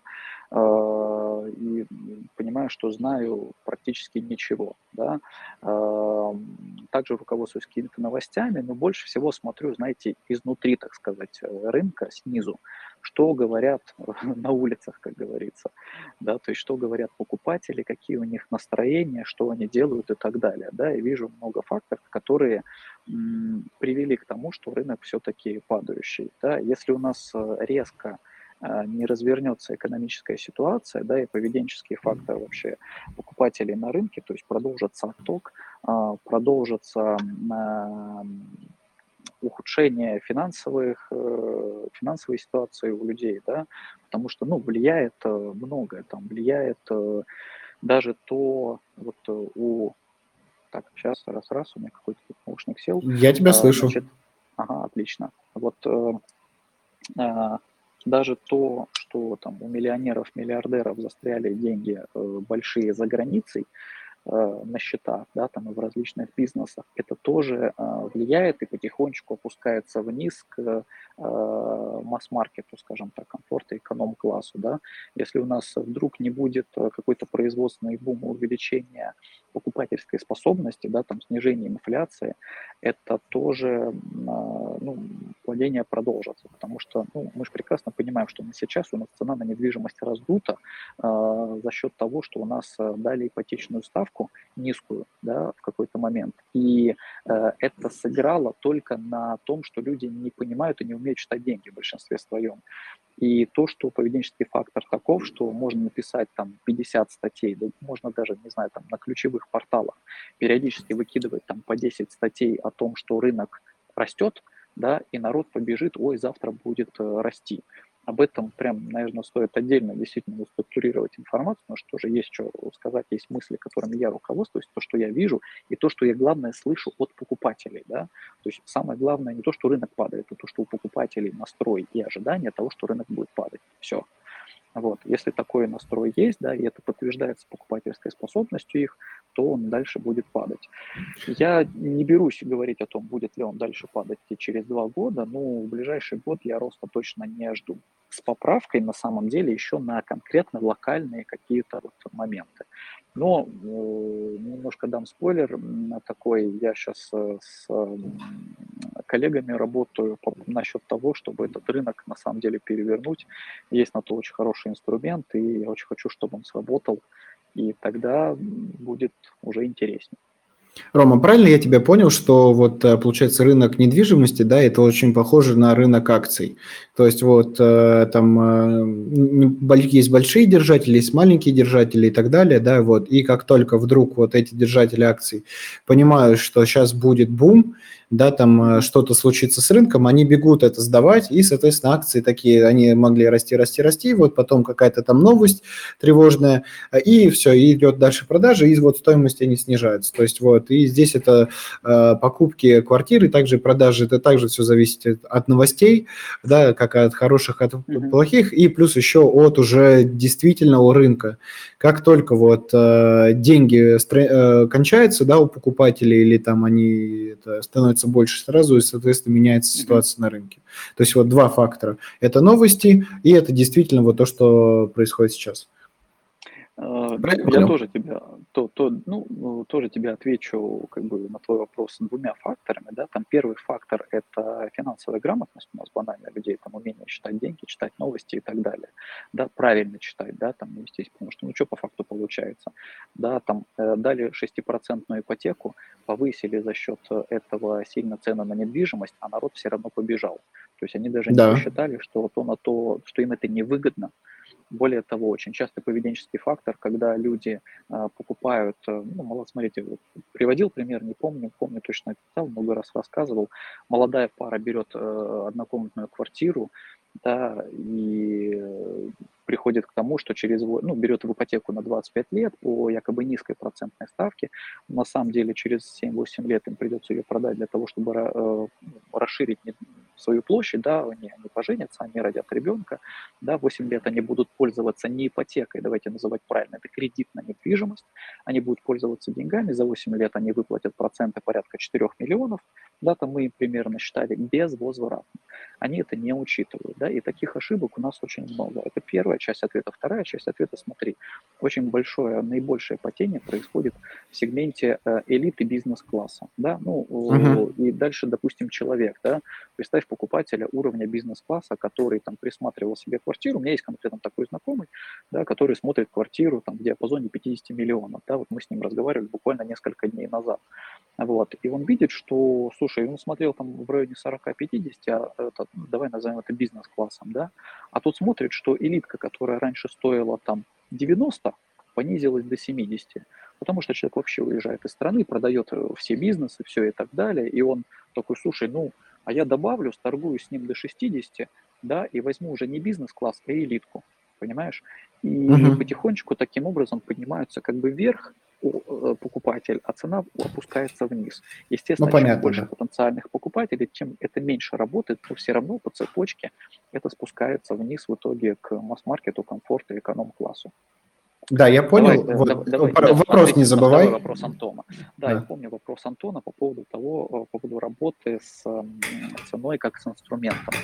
а, и понимаю, что знаю практически ничего, да. А, также руководствуюсь какими-то новостями, но больше всего смотрю, знаете, изнутри, так сказать, рынка, снизу что говорят на улицах, как говорится, да, то есть что говорят покупатели, какие у них настроения, что они делают и так далее, да, и вижу много факторов, которые м, привели к тому, что рынок все-таки падающий, да, если у нас э, резко э, не развернется экономическая ситуация, да, и поведенческие факторы вообще покупателей на рынке, то есть продолжится отток, а, продолжится ухудшение финансовых, э, финансовой ситуации у людей, да, потому что, ну, влияет э, многое, там, влияет э, даже то, вот у... Так, сейчас, раз-раз, у меня какой-то наушник сел. Я тебя а, слышу. Значит, ага, отлично. Вот э, даже то, что там у миллионеров, миллиардеров застряли деньги большие за границей, на счетах, да, там и в различных бизнесах, это тоже э, влияет и потихонечку опускается вниз к э, масс-маркету, скажем так, комфорта, эконом-классу, да. Если у нас вдруг не будет какой-то производственный бум, увеличения покупательской способности, да, там снижение инфляции, это тоже, ну, владение продолжится, потому что, ну, мы же прекрасно понимаем, что сейчас у нас цена на недвижимость раздута за счет того, что у нас дали ипотечную ставку низкую да, в какой-то момент. И э, это сыграло только на том, что люди не понимают и не умеют читать деньги в большинстве своем. И то, что поведенческий фактор таков, что можно написать там 50 статей, да, можно даже, не знаю, там на ключевых порталах периодически выкидывать там по 10 статей о том, что рынок растет, да, и народ побежит, ой, завтра будет э, расти об этом прям, наверное, стоит отдельно действительно структурировать информацию, потому что тоже есть что сказать, есть мысли, которыми я руководствуюсь, то, что я вижу, и то, что я, главное, слышу от покупателей. Да? То есть самое главное не то, что рынок падает, а то, что у покупателей настрой и ожидание того, что рынок будет падать. Все. Вот. Если такой настрой есть, да, и это подтверждается покупательской способностью их, то он дальше будет падать. Я не берусь говорить о том, будет ли он дальше падать через два года, но в ближайший год я роста точно не жду. С поправкой на самом деле еще на конкретно локальные какие-то вот моменты. Но э, немножко дам спойлер такой. Я сейчас э, с э, коллегами работаю по, насчет того, чтобы этот рынок на самом деле перевернуть. Есть на то очень хороший инструмент, и я очень хочу, чтобы он сработал. И тогда будет уже интереснее. Рома, правильно я тебя понял, что вот э, получается рынок недвижимости, да, это очень похоже на рынок акций. То есть вот э, там э, есть большие держатели, есть маленькие держатели и так далее, да, вот, и как только вдруг вот эти держатели акций понимают, что сейчас будет бум, да, там э, что-то случится с рынком, они бегут это сдавать, и, соответственно, акции такие, они могли расти, расти, расти, вот потом какая-то там новость тревожная, и все, и идет дальше продажа, и вот стоимость они снижаются. То есть вот, и здесь это покупки квартиры, также продажи, это также все зависит от новостей, да, как от хороших, от mm-hmm. плохих, и плюс еще от уже действительного рынка. Как только вот э, деньги э, кончаются, да, у покупателей, или там они это, становятся больше сразу, и, соответственно, меняется ситуация на рынке. То есть вот два фактора. Это новости, и это действительно вот то, что происходит сейчас. Э, я тоже тебя, то, то, ну, ну, тоже тебе отвечу как бы на твой вопрос двумя факторами. Да? Там первый фактор – это финансовая грамотность у нас банально людей, там умение читать деньги, читать новости и так далее. Да, правильно читать, да, там вестись, потому что ну что по факту получается? Да, там э, дали 6% ипотеку, повысили за счет этого сильно цены на недвижимость, а народ все равно побежал. То есть они даже да. не посчитали, что то на то, что им это невыгодно, более того, очень часто поведенческий фактор, когда люди э, покупают, э, ну, мало, смотрите, вот, приводил пример, не помню, помню точно писал, много раз рассказывал, молодая пара берет э, однокомнатную квартиру, да, и приходит к тому, что через, ну, берет в ипотеку на 25 лет по якобы низкой процентной ставке. На самом деле через 7-8 лет им придется ее продать для того, чтобы э, расширить свою площадь, да, они, они поженятся, они родят ребенка, да, 8 лет они будут пользоваться не ипотекой, давайте называть правильно, это кредит на недвижимость, они будут пользоваться деньгами, за 8 лет они выплатят проценты порядка 4 миллионов, да, там мы им примерно считали безвозвратно. Они это не учитывают, да, и таких ошибок у нас очень много. Это первая часть ответа. Вторая часть ответа, смотри, очень большое, наибольшее падение происходит в сегменте э, элиты бизнес-класса, да, ну, uh-huh. и дальше, допустим, человек, да, представь покупателя уровня бизнес-класса, который там присматривал себе квартиру, у меня есть конкретно такой знакомый, да, который смотрит квартиру там в диапазоне 50 миллионов, да, вот мы с ним разговаривали буквально несколько дней назад, вот, и он видит, что, слушай, он смотрел там в районе 40-50, а это, давай назовем это бизнес-классом, да, а тут смотрит, что элитка, которая раньше стоила там 90, понизилась до 70, потому что человек вообще уезжает из страны, продает э, все бизнесы, все и так далее, и он такой, слушай, ну, а я добавлю, сторгую с ним до 60, да, и возьму уже не бизнес-класс, а элитку, понимаешь? И угу. потихонечку таким образом поднимаются как бы вверх покупатель, а цена опускается вниз. Естественно, ну, понятно, чем больше да. потенциальных покупателей, чем это меньше работает, то все равно по цепочке это спускается вниз в итоге к масс-маркету, комфорту и эконом-классу. Да, я понял. Давай, вот, давай, давай, вопрос не забывай. Вопрос Антона. Да, да, я помню вопрос Антона по поводу того, э, по поводу работы с ценой как с инструментом.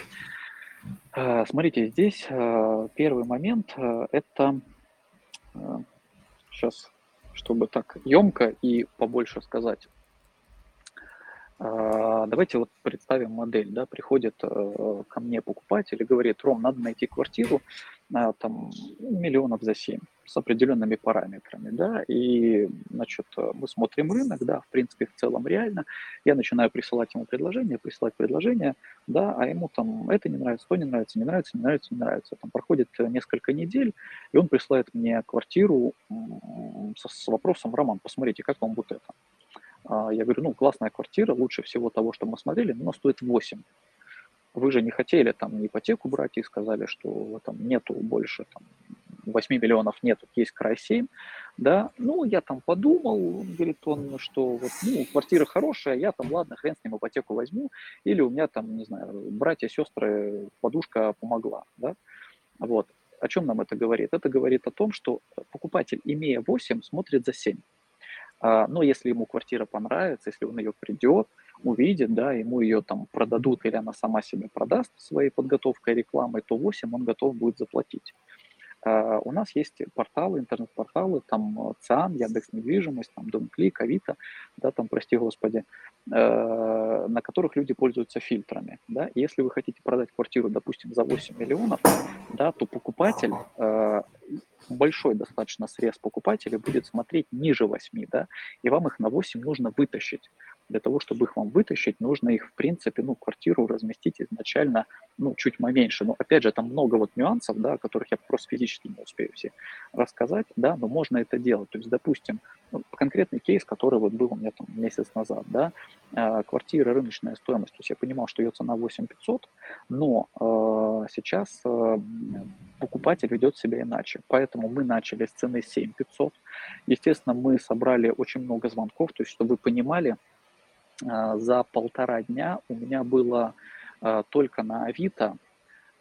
Э, смотрите, здесь э, первый момент – это, сейчас, чтобы так емко и побольше сказать, Давайте вот представим модель, да, приходит ко мне покупатель и говорит, Ром, надо найти квартиру, там, миллионов за 7 с определенными параметрами, да, и, значит, мы смотрим рынок, да, в принципе, в целом реально, я начинаю присылать ему предложение, присылать предложение, да, а ему там это не нравится, то не нравится, не нравится, не нравится, не нравится. Там проходит несколько недель, и он присылает мне квартиру с, с вопросом, Роман, посмотрите, как вам будет это. А, я говорю, ну, классная квартира, лучше всего того, что мы смотрели, но стоит 8 вы же не хотели там ипотеку брать и сказали, что там нету больше там, 8 миллионов нету, есть край 7, да, ну, я там подумал, говорит он, что вот, ну, квартира хорошая, я там, ладно, хрен с ним ипотеку возьму, или у меня там, не знаю, братья, сестры, подушка помогла, да, вот. О чем нам это говорит? Это говорит о том, что покупатель, имея 8, смотрит за 7. А, но если ему квартира понравится, если он ее придет, увидит, да, ему ее там продадут или она сама себе продаст своей подготовкой рекламой, то 8 он готов будет заплатить. Uh, у нас есть порталы, интернет-порталы, там ЦИАН, Яндекс недвижимость, там Дом.Клик, Авито, да, там, прости господи, uh, на которых люди пользуются фильтрами, да, если вы хотите продать квартиру, допустим, за 8 миллионов, да, то покупатель, uh, большой достаточно срез покупателей будет смотреть ниже 8, да, и вам их на 8 нужно вытащить для того, чтобы их вам вытащить, нужно их, в принципе, ну, квартиру разместить изначально, ну, чуть поменьше. Но, опять же, там много вот нюансов, да, о которых я просто физически не успею все рассказать, да, но можно это делать. То есть, допустим, ну, конкретный кейс, который вот был у меня там месяц назад, да, э, квартира, рыночная стоимость, то есть я понимал, что ее цена 8500, но э, сейчас э, покупатель ведет себя иначе, поэтому мы начали с цены 7500. Естественно, мы собрали очень много звонков, то есть, чтобы вы понимали, за полтора дня у меня было а, только на Авито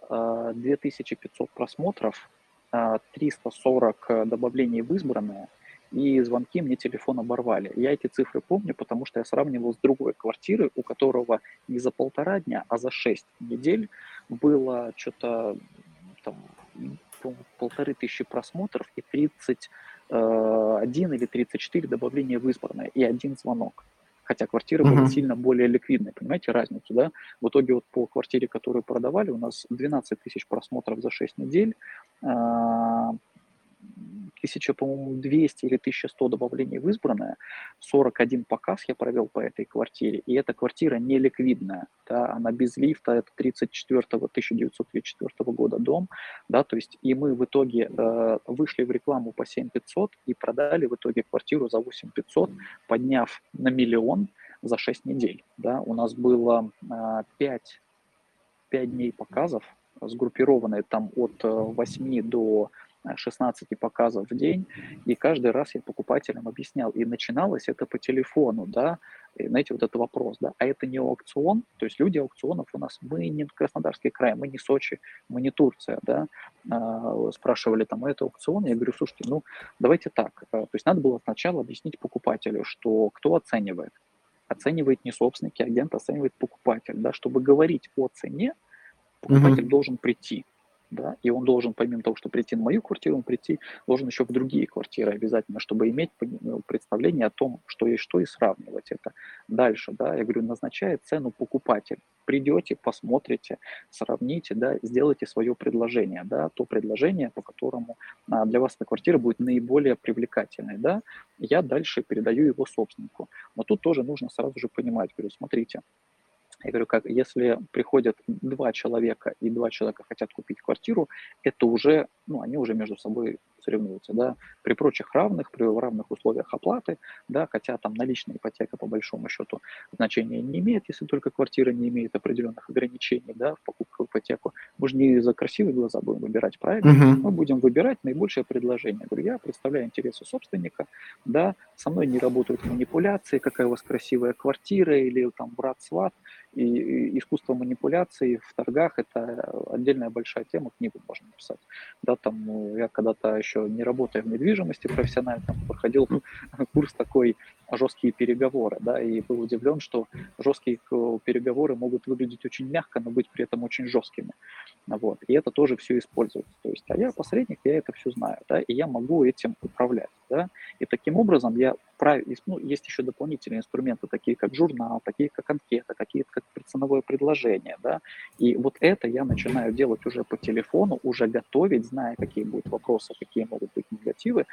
2500 а, просмотров, 340 э, добавлений в избранное, и звонки мне телефон оборвали. Я эти цифры помню, потому что я сравнивал с другой квартирой, у которого не за полтора дня, а за 6 недель было что-то там, полторы тысячи просмотров и 31 э, или 34 добавления в избранное и один звонок хотя квартиры uh-huh. были сильно более ликвидные, понимаете разницу, да? В итоге вот по квартире, которую продавали, у нас 12 тысяч просмотров за 6 недель, а, 1000, по-моему, 200 или 1100 добавлений в избранное, 41 показ я провел по этой квартире, и эта квартира не ликвидная, да, она без лифта, это 34 1934 года дом, да, то есть и мы в итоге э, вышли в рекламу по 7500 и продали в итоге квартиру за 8500, подняв на миллион за 6 недель, да, у нас было э, 5, 5 дней показов, сгруппированные там от 8 э, до 16 показов в день, и каждый раз я покупателям объяснял, и начиналось это по телефону, да, и, знаете, вот этот вопрос, да, а это не аукцион, то есть люди аукционов у нас, мы не Краснодарский край, мы не Сочи, мы не Турция, да, а, спрашивали там, это аукцион, я говорю, слушайте, ну, давайте так, а, то есть надо было сначала объяснить покупателю, что кто оценивает, оценивает не собственник, агент оценивает покупатель, да, чтобы говорить о цене, покупатель mm-hmm. должен прийти, да, и он должен, помимо того, что прийти на мою квартиру, он прийти должен еще в другие квартиры обязательно, чтобы иметь ну, представление о том, что есть что, и сравнивать это. Дальше, да, я говорю, назначает цену покупатель. Придете, посмотрите, сравните, да, сделайте свое предложение, да, то предложение, по которому а, для вас эта квартира будет наиболее привлекательной, да, я дальше передаю его собственнику. Но тут тоже нужно сразу же понимать, говорю, смотрите, я говорю, как если приходят два человека и два человека хотят купить квартиру, это уже, ну, они уже между собой соревнуются, да, при прочих равных, при равных условиях оплаты, да, хотя там наличная ипотека по большому счету значения не имеет, если только квартира не имеет определенных ограничений, да, в покупку в ипотеку. Мы же не за красивые глаза будем выбирать, правильно? Мгм. Мы будем выбирать наибольшее предложение. Говорю, я представляю интересы собственника, да, со мной не работают манипуляции, какая у вас красивая квартира или там брат-сват, и, и искусство манипуляций в торгах – это отдельная большая тема, книгу можно написать. Да, там, ну, я когда-то еще не работая в недвижимости профессионально, проходил курс такой жесткие переговоры, да, и был удивлен, что жесткие э, переговоры могут выглядеть очень мягко, но быть при этом очень жесткими. Вот. И это тоже все используется. То есть, а я посредник, я это все знаю, да, и я могу этим управлять, да. И таким образом я прав... ну, есть еще дополнительные инструменты, такие как журнал, такие как анкета, такие как ценовое предложение, да. И вот это я начинаю делать уже по телефону, уже готовить, зная, какие будут вопросы, какие могут быть негативы,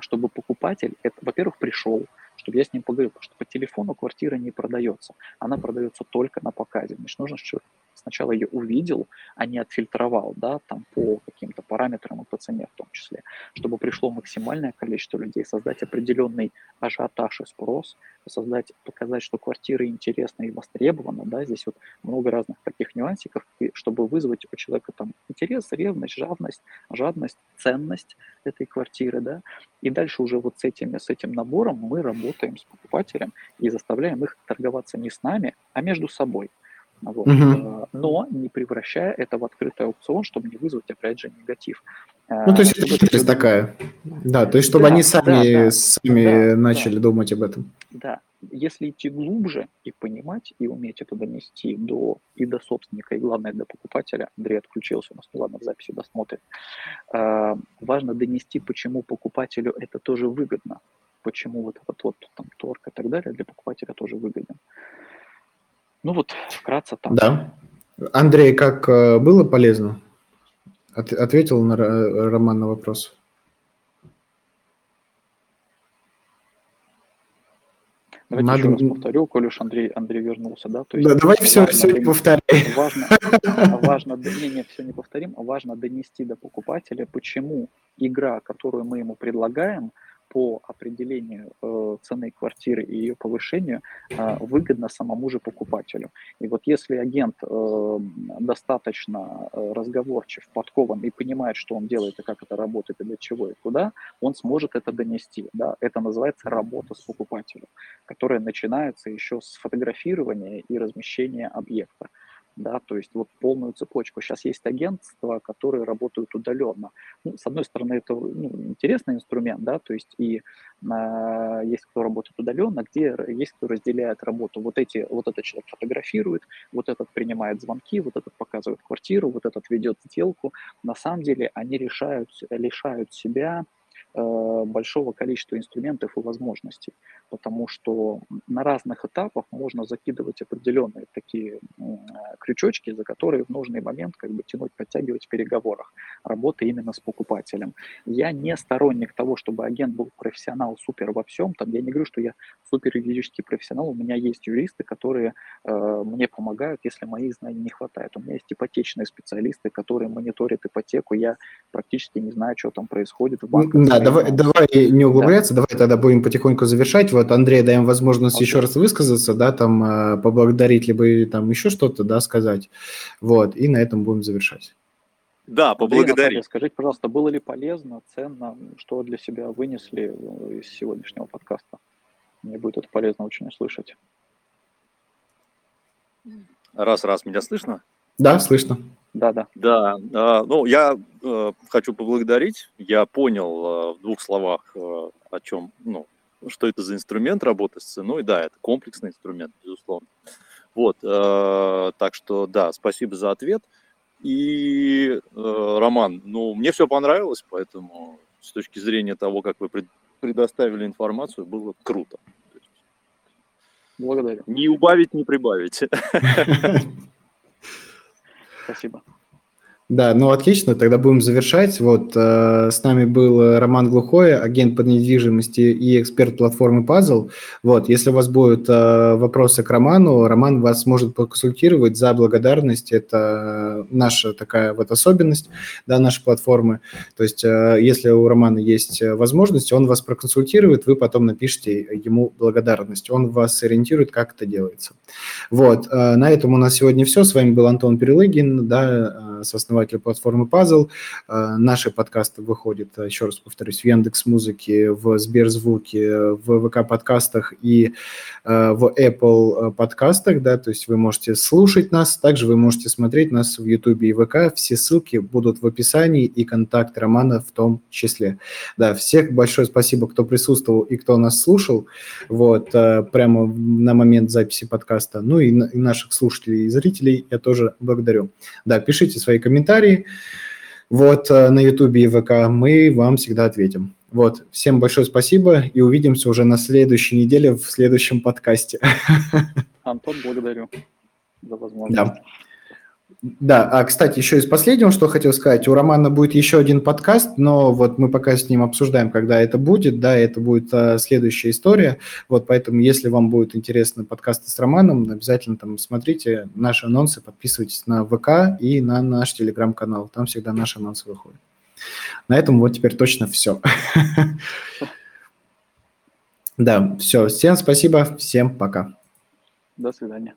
чтобы покупатель, это, во-первых, пришел, чтобы я с ним поговорил, потому что по телефону квартира не продается, она продается только на показе. Значит, нужно, чтобы сначала ее увидел, а не отфильтровал, да, там по каким-то параметрам и по цене в том числе, чтобы пришло максимальное количество людей, создать определенный ажиотаж и спрос, создать, показать, что квартира интересна и востребована, да, здесь вот много разных таких нюансиков, и чтобы вызвать у человека там интерес, ревность, жадность, жадность, ценность этой квартиры, да, и дальше уже вот с этим, с этим набором мы работаем с покупателем и заставляем их торговаться не с нами, а между собой. Вот. Мгм. Но не превращая это в открытый аукцион, чтобы не вызвать, опять же, негатив. Ну, то есть это Чтобы хитрость такая. Да, то есть чтобы Да, они да, сами, да. сами Да, начали да. думать об этом. Да, если идти глубже и понимать, и уметь это донести до, и до собственника, и главное до покупателя, Андрей отключился у нас, ну ладно, в записи досмотрит, э, важно донести, почему покупателю это тоже выгодно, почему вот этот вот там торг и так далее для покупателя тоже выгоден. Ну вот, вкратце так. Да. Андрей, как э, было полезно? От- ответил на Ро- Роман на вопрос. Давайте Надо- еще раз повторю, коль уж Андрей, Андрей вернулся, да? То Да, давай все, важно все донести- повторяй. важно, важно, д- не, не, все не повторим, а важно донести до покупателя, почему игра, которую мы ему предлагаем по определению э, цены квартиры и ее повышению, э, выгодна самому же покупателю. И вот если агент э, достаточно э, разговорчив, подкован и понимает, что он делает и как это работает, и для чего и куда, он сможет это донести. Да? Это называется работа с покупателем, которая начинается еще с фотографирования и размещения объекта да, то есть вот полную цепочку. Сейчас есть агентства, которые работают удаленно. Ну, с одной стороны, это ну, интересный инструмент, да, то есть и э, есть кто работает удаленно, где есть кто разделяет работу. Вот эти, вот этот человек фотографирует, вот этот принимает звонки, вот этот показывает квартиру, вот этот ведет сделку. На самом деле они решают, лишают себя большого количества инструментов и возможностей, потому что на разных этапах можно закидывать определенные такие э, крючочки, за которые в нужный момент как бы тянуть, подтягивать в переговорах, работы именно с покупателем. Я не сторонник того, чтобы агент был профессионал супер во всем, там я не говорю, что я супер юридический профессионал, у меня есть юристы, которые э, мне помогают, если моих знаний не хватает. У меня есть ипотечные специалисты, которые мониторят ипотеку, я практически не знаю, что там происходит в банках. Да, давай, давай не углубляться, давай тогда будем потихоньку завершать. Вот Андрей, даем возможность Окей. еще раз высказаться, да, там э, поблагодарить, либо там еще что-то, да, сказать. Вот, и на этом будем завершать. Да, Андрей, поблагодарить. Наталья, скажите, пожалуйста, было ли полезно, ценно, что для себя вынесли э, из сегодняшнего подкаста? Мне будет это полезно очень услышать. Раз, раз, меня слышно? Да, слышно. Да, да. Да, ну я э, хочу поблагодарить. Я понял э, в двух словах, э, о чем, ну, что это за инструмент работы с ценой. Да, это комплексный инструмент, безусловно. Вот, так что да, спасибо за ответ. И, Роман, ну, мне все понравилось, поэтому с точки зрения того, как вы пред- предоставили информацию, было круто. Благодарю. Не убавить, не прибавить. Спасибо. Да, ну отлично, тогда будем завершать. Вот э, с нами был Роман Глухой, агент по недвижимости и эксперт платформы Puzzle. Вот, если у вас будут э, вопросы к Роману, Роман вас может проконсультировать за благодарность. Это наша такая вот особенность, да, нашей платформы. То есть, э, если у Романа есть возможность, он вас проконсультирует, вы потом напишите ему благодарность. Он вас ориентирует, как это делается. Вот, э, на этом у нас сегодня все. С вами был Антон Перелыгин, да, э, сооснователь основатель платформы Puzzle. Э, наши подкасты выходят, э, еще раз повторюсь, в Яндекс Музыке, в Сберзвуке, в ВК подкастах и э, в Apple подкастах, да, то есть вы можете слушать нас, также вы можете смотреть нас в YouTube и ВК. Все ссылки будут в описании и контакт Романа в том числе. Да, всех большое спасибо, кто присутствовал и кто нас слушал, вот, прямо на момент записи подкаста. Ну и, и наших слушателей и зрителей я тоже благодарю. Да, пишите свои комментарии, комментарии вот, э, на YouTube и ВК, мы вам всегда ответим. Вот, всем большое спасибо и увидимся уже на следующей неделе в следующем подкасте. Антон, благодарю за возможность. Да. Да, а, кстати, еще из последнего, что хотел сказать, у Романа будет еще один подкаст, но вот мы пока с ним обсуждаем, когда это будет, да, это будет а, следующая история, вот поэтому, если вам будет интересно подкасты с Романом, обязательно там смотрите наши анонсы, подписывайтесь на ВК и на наш телеграм-канал, там всегда наши анонсы выходят. На этом вот теперь точно все. Да, все, всем спасибо, всем пока. До свидания.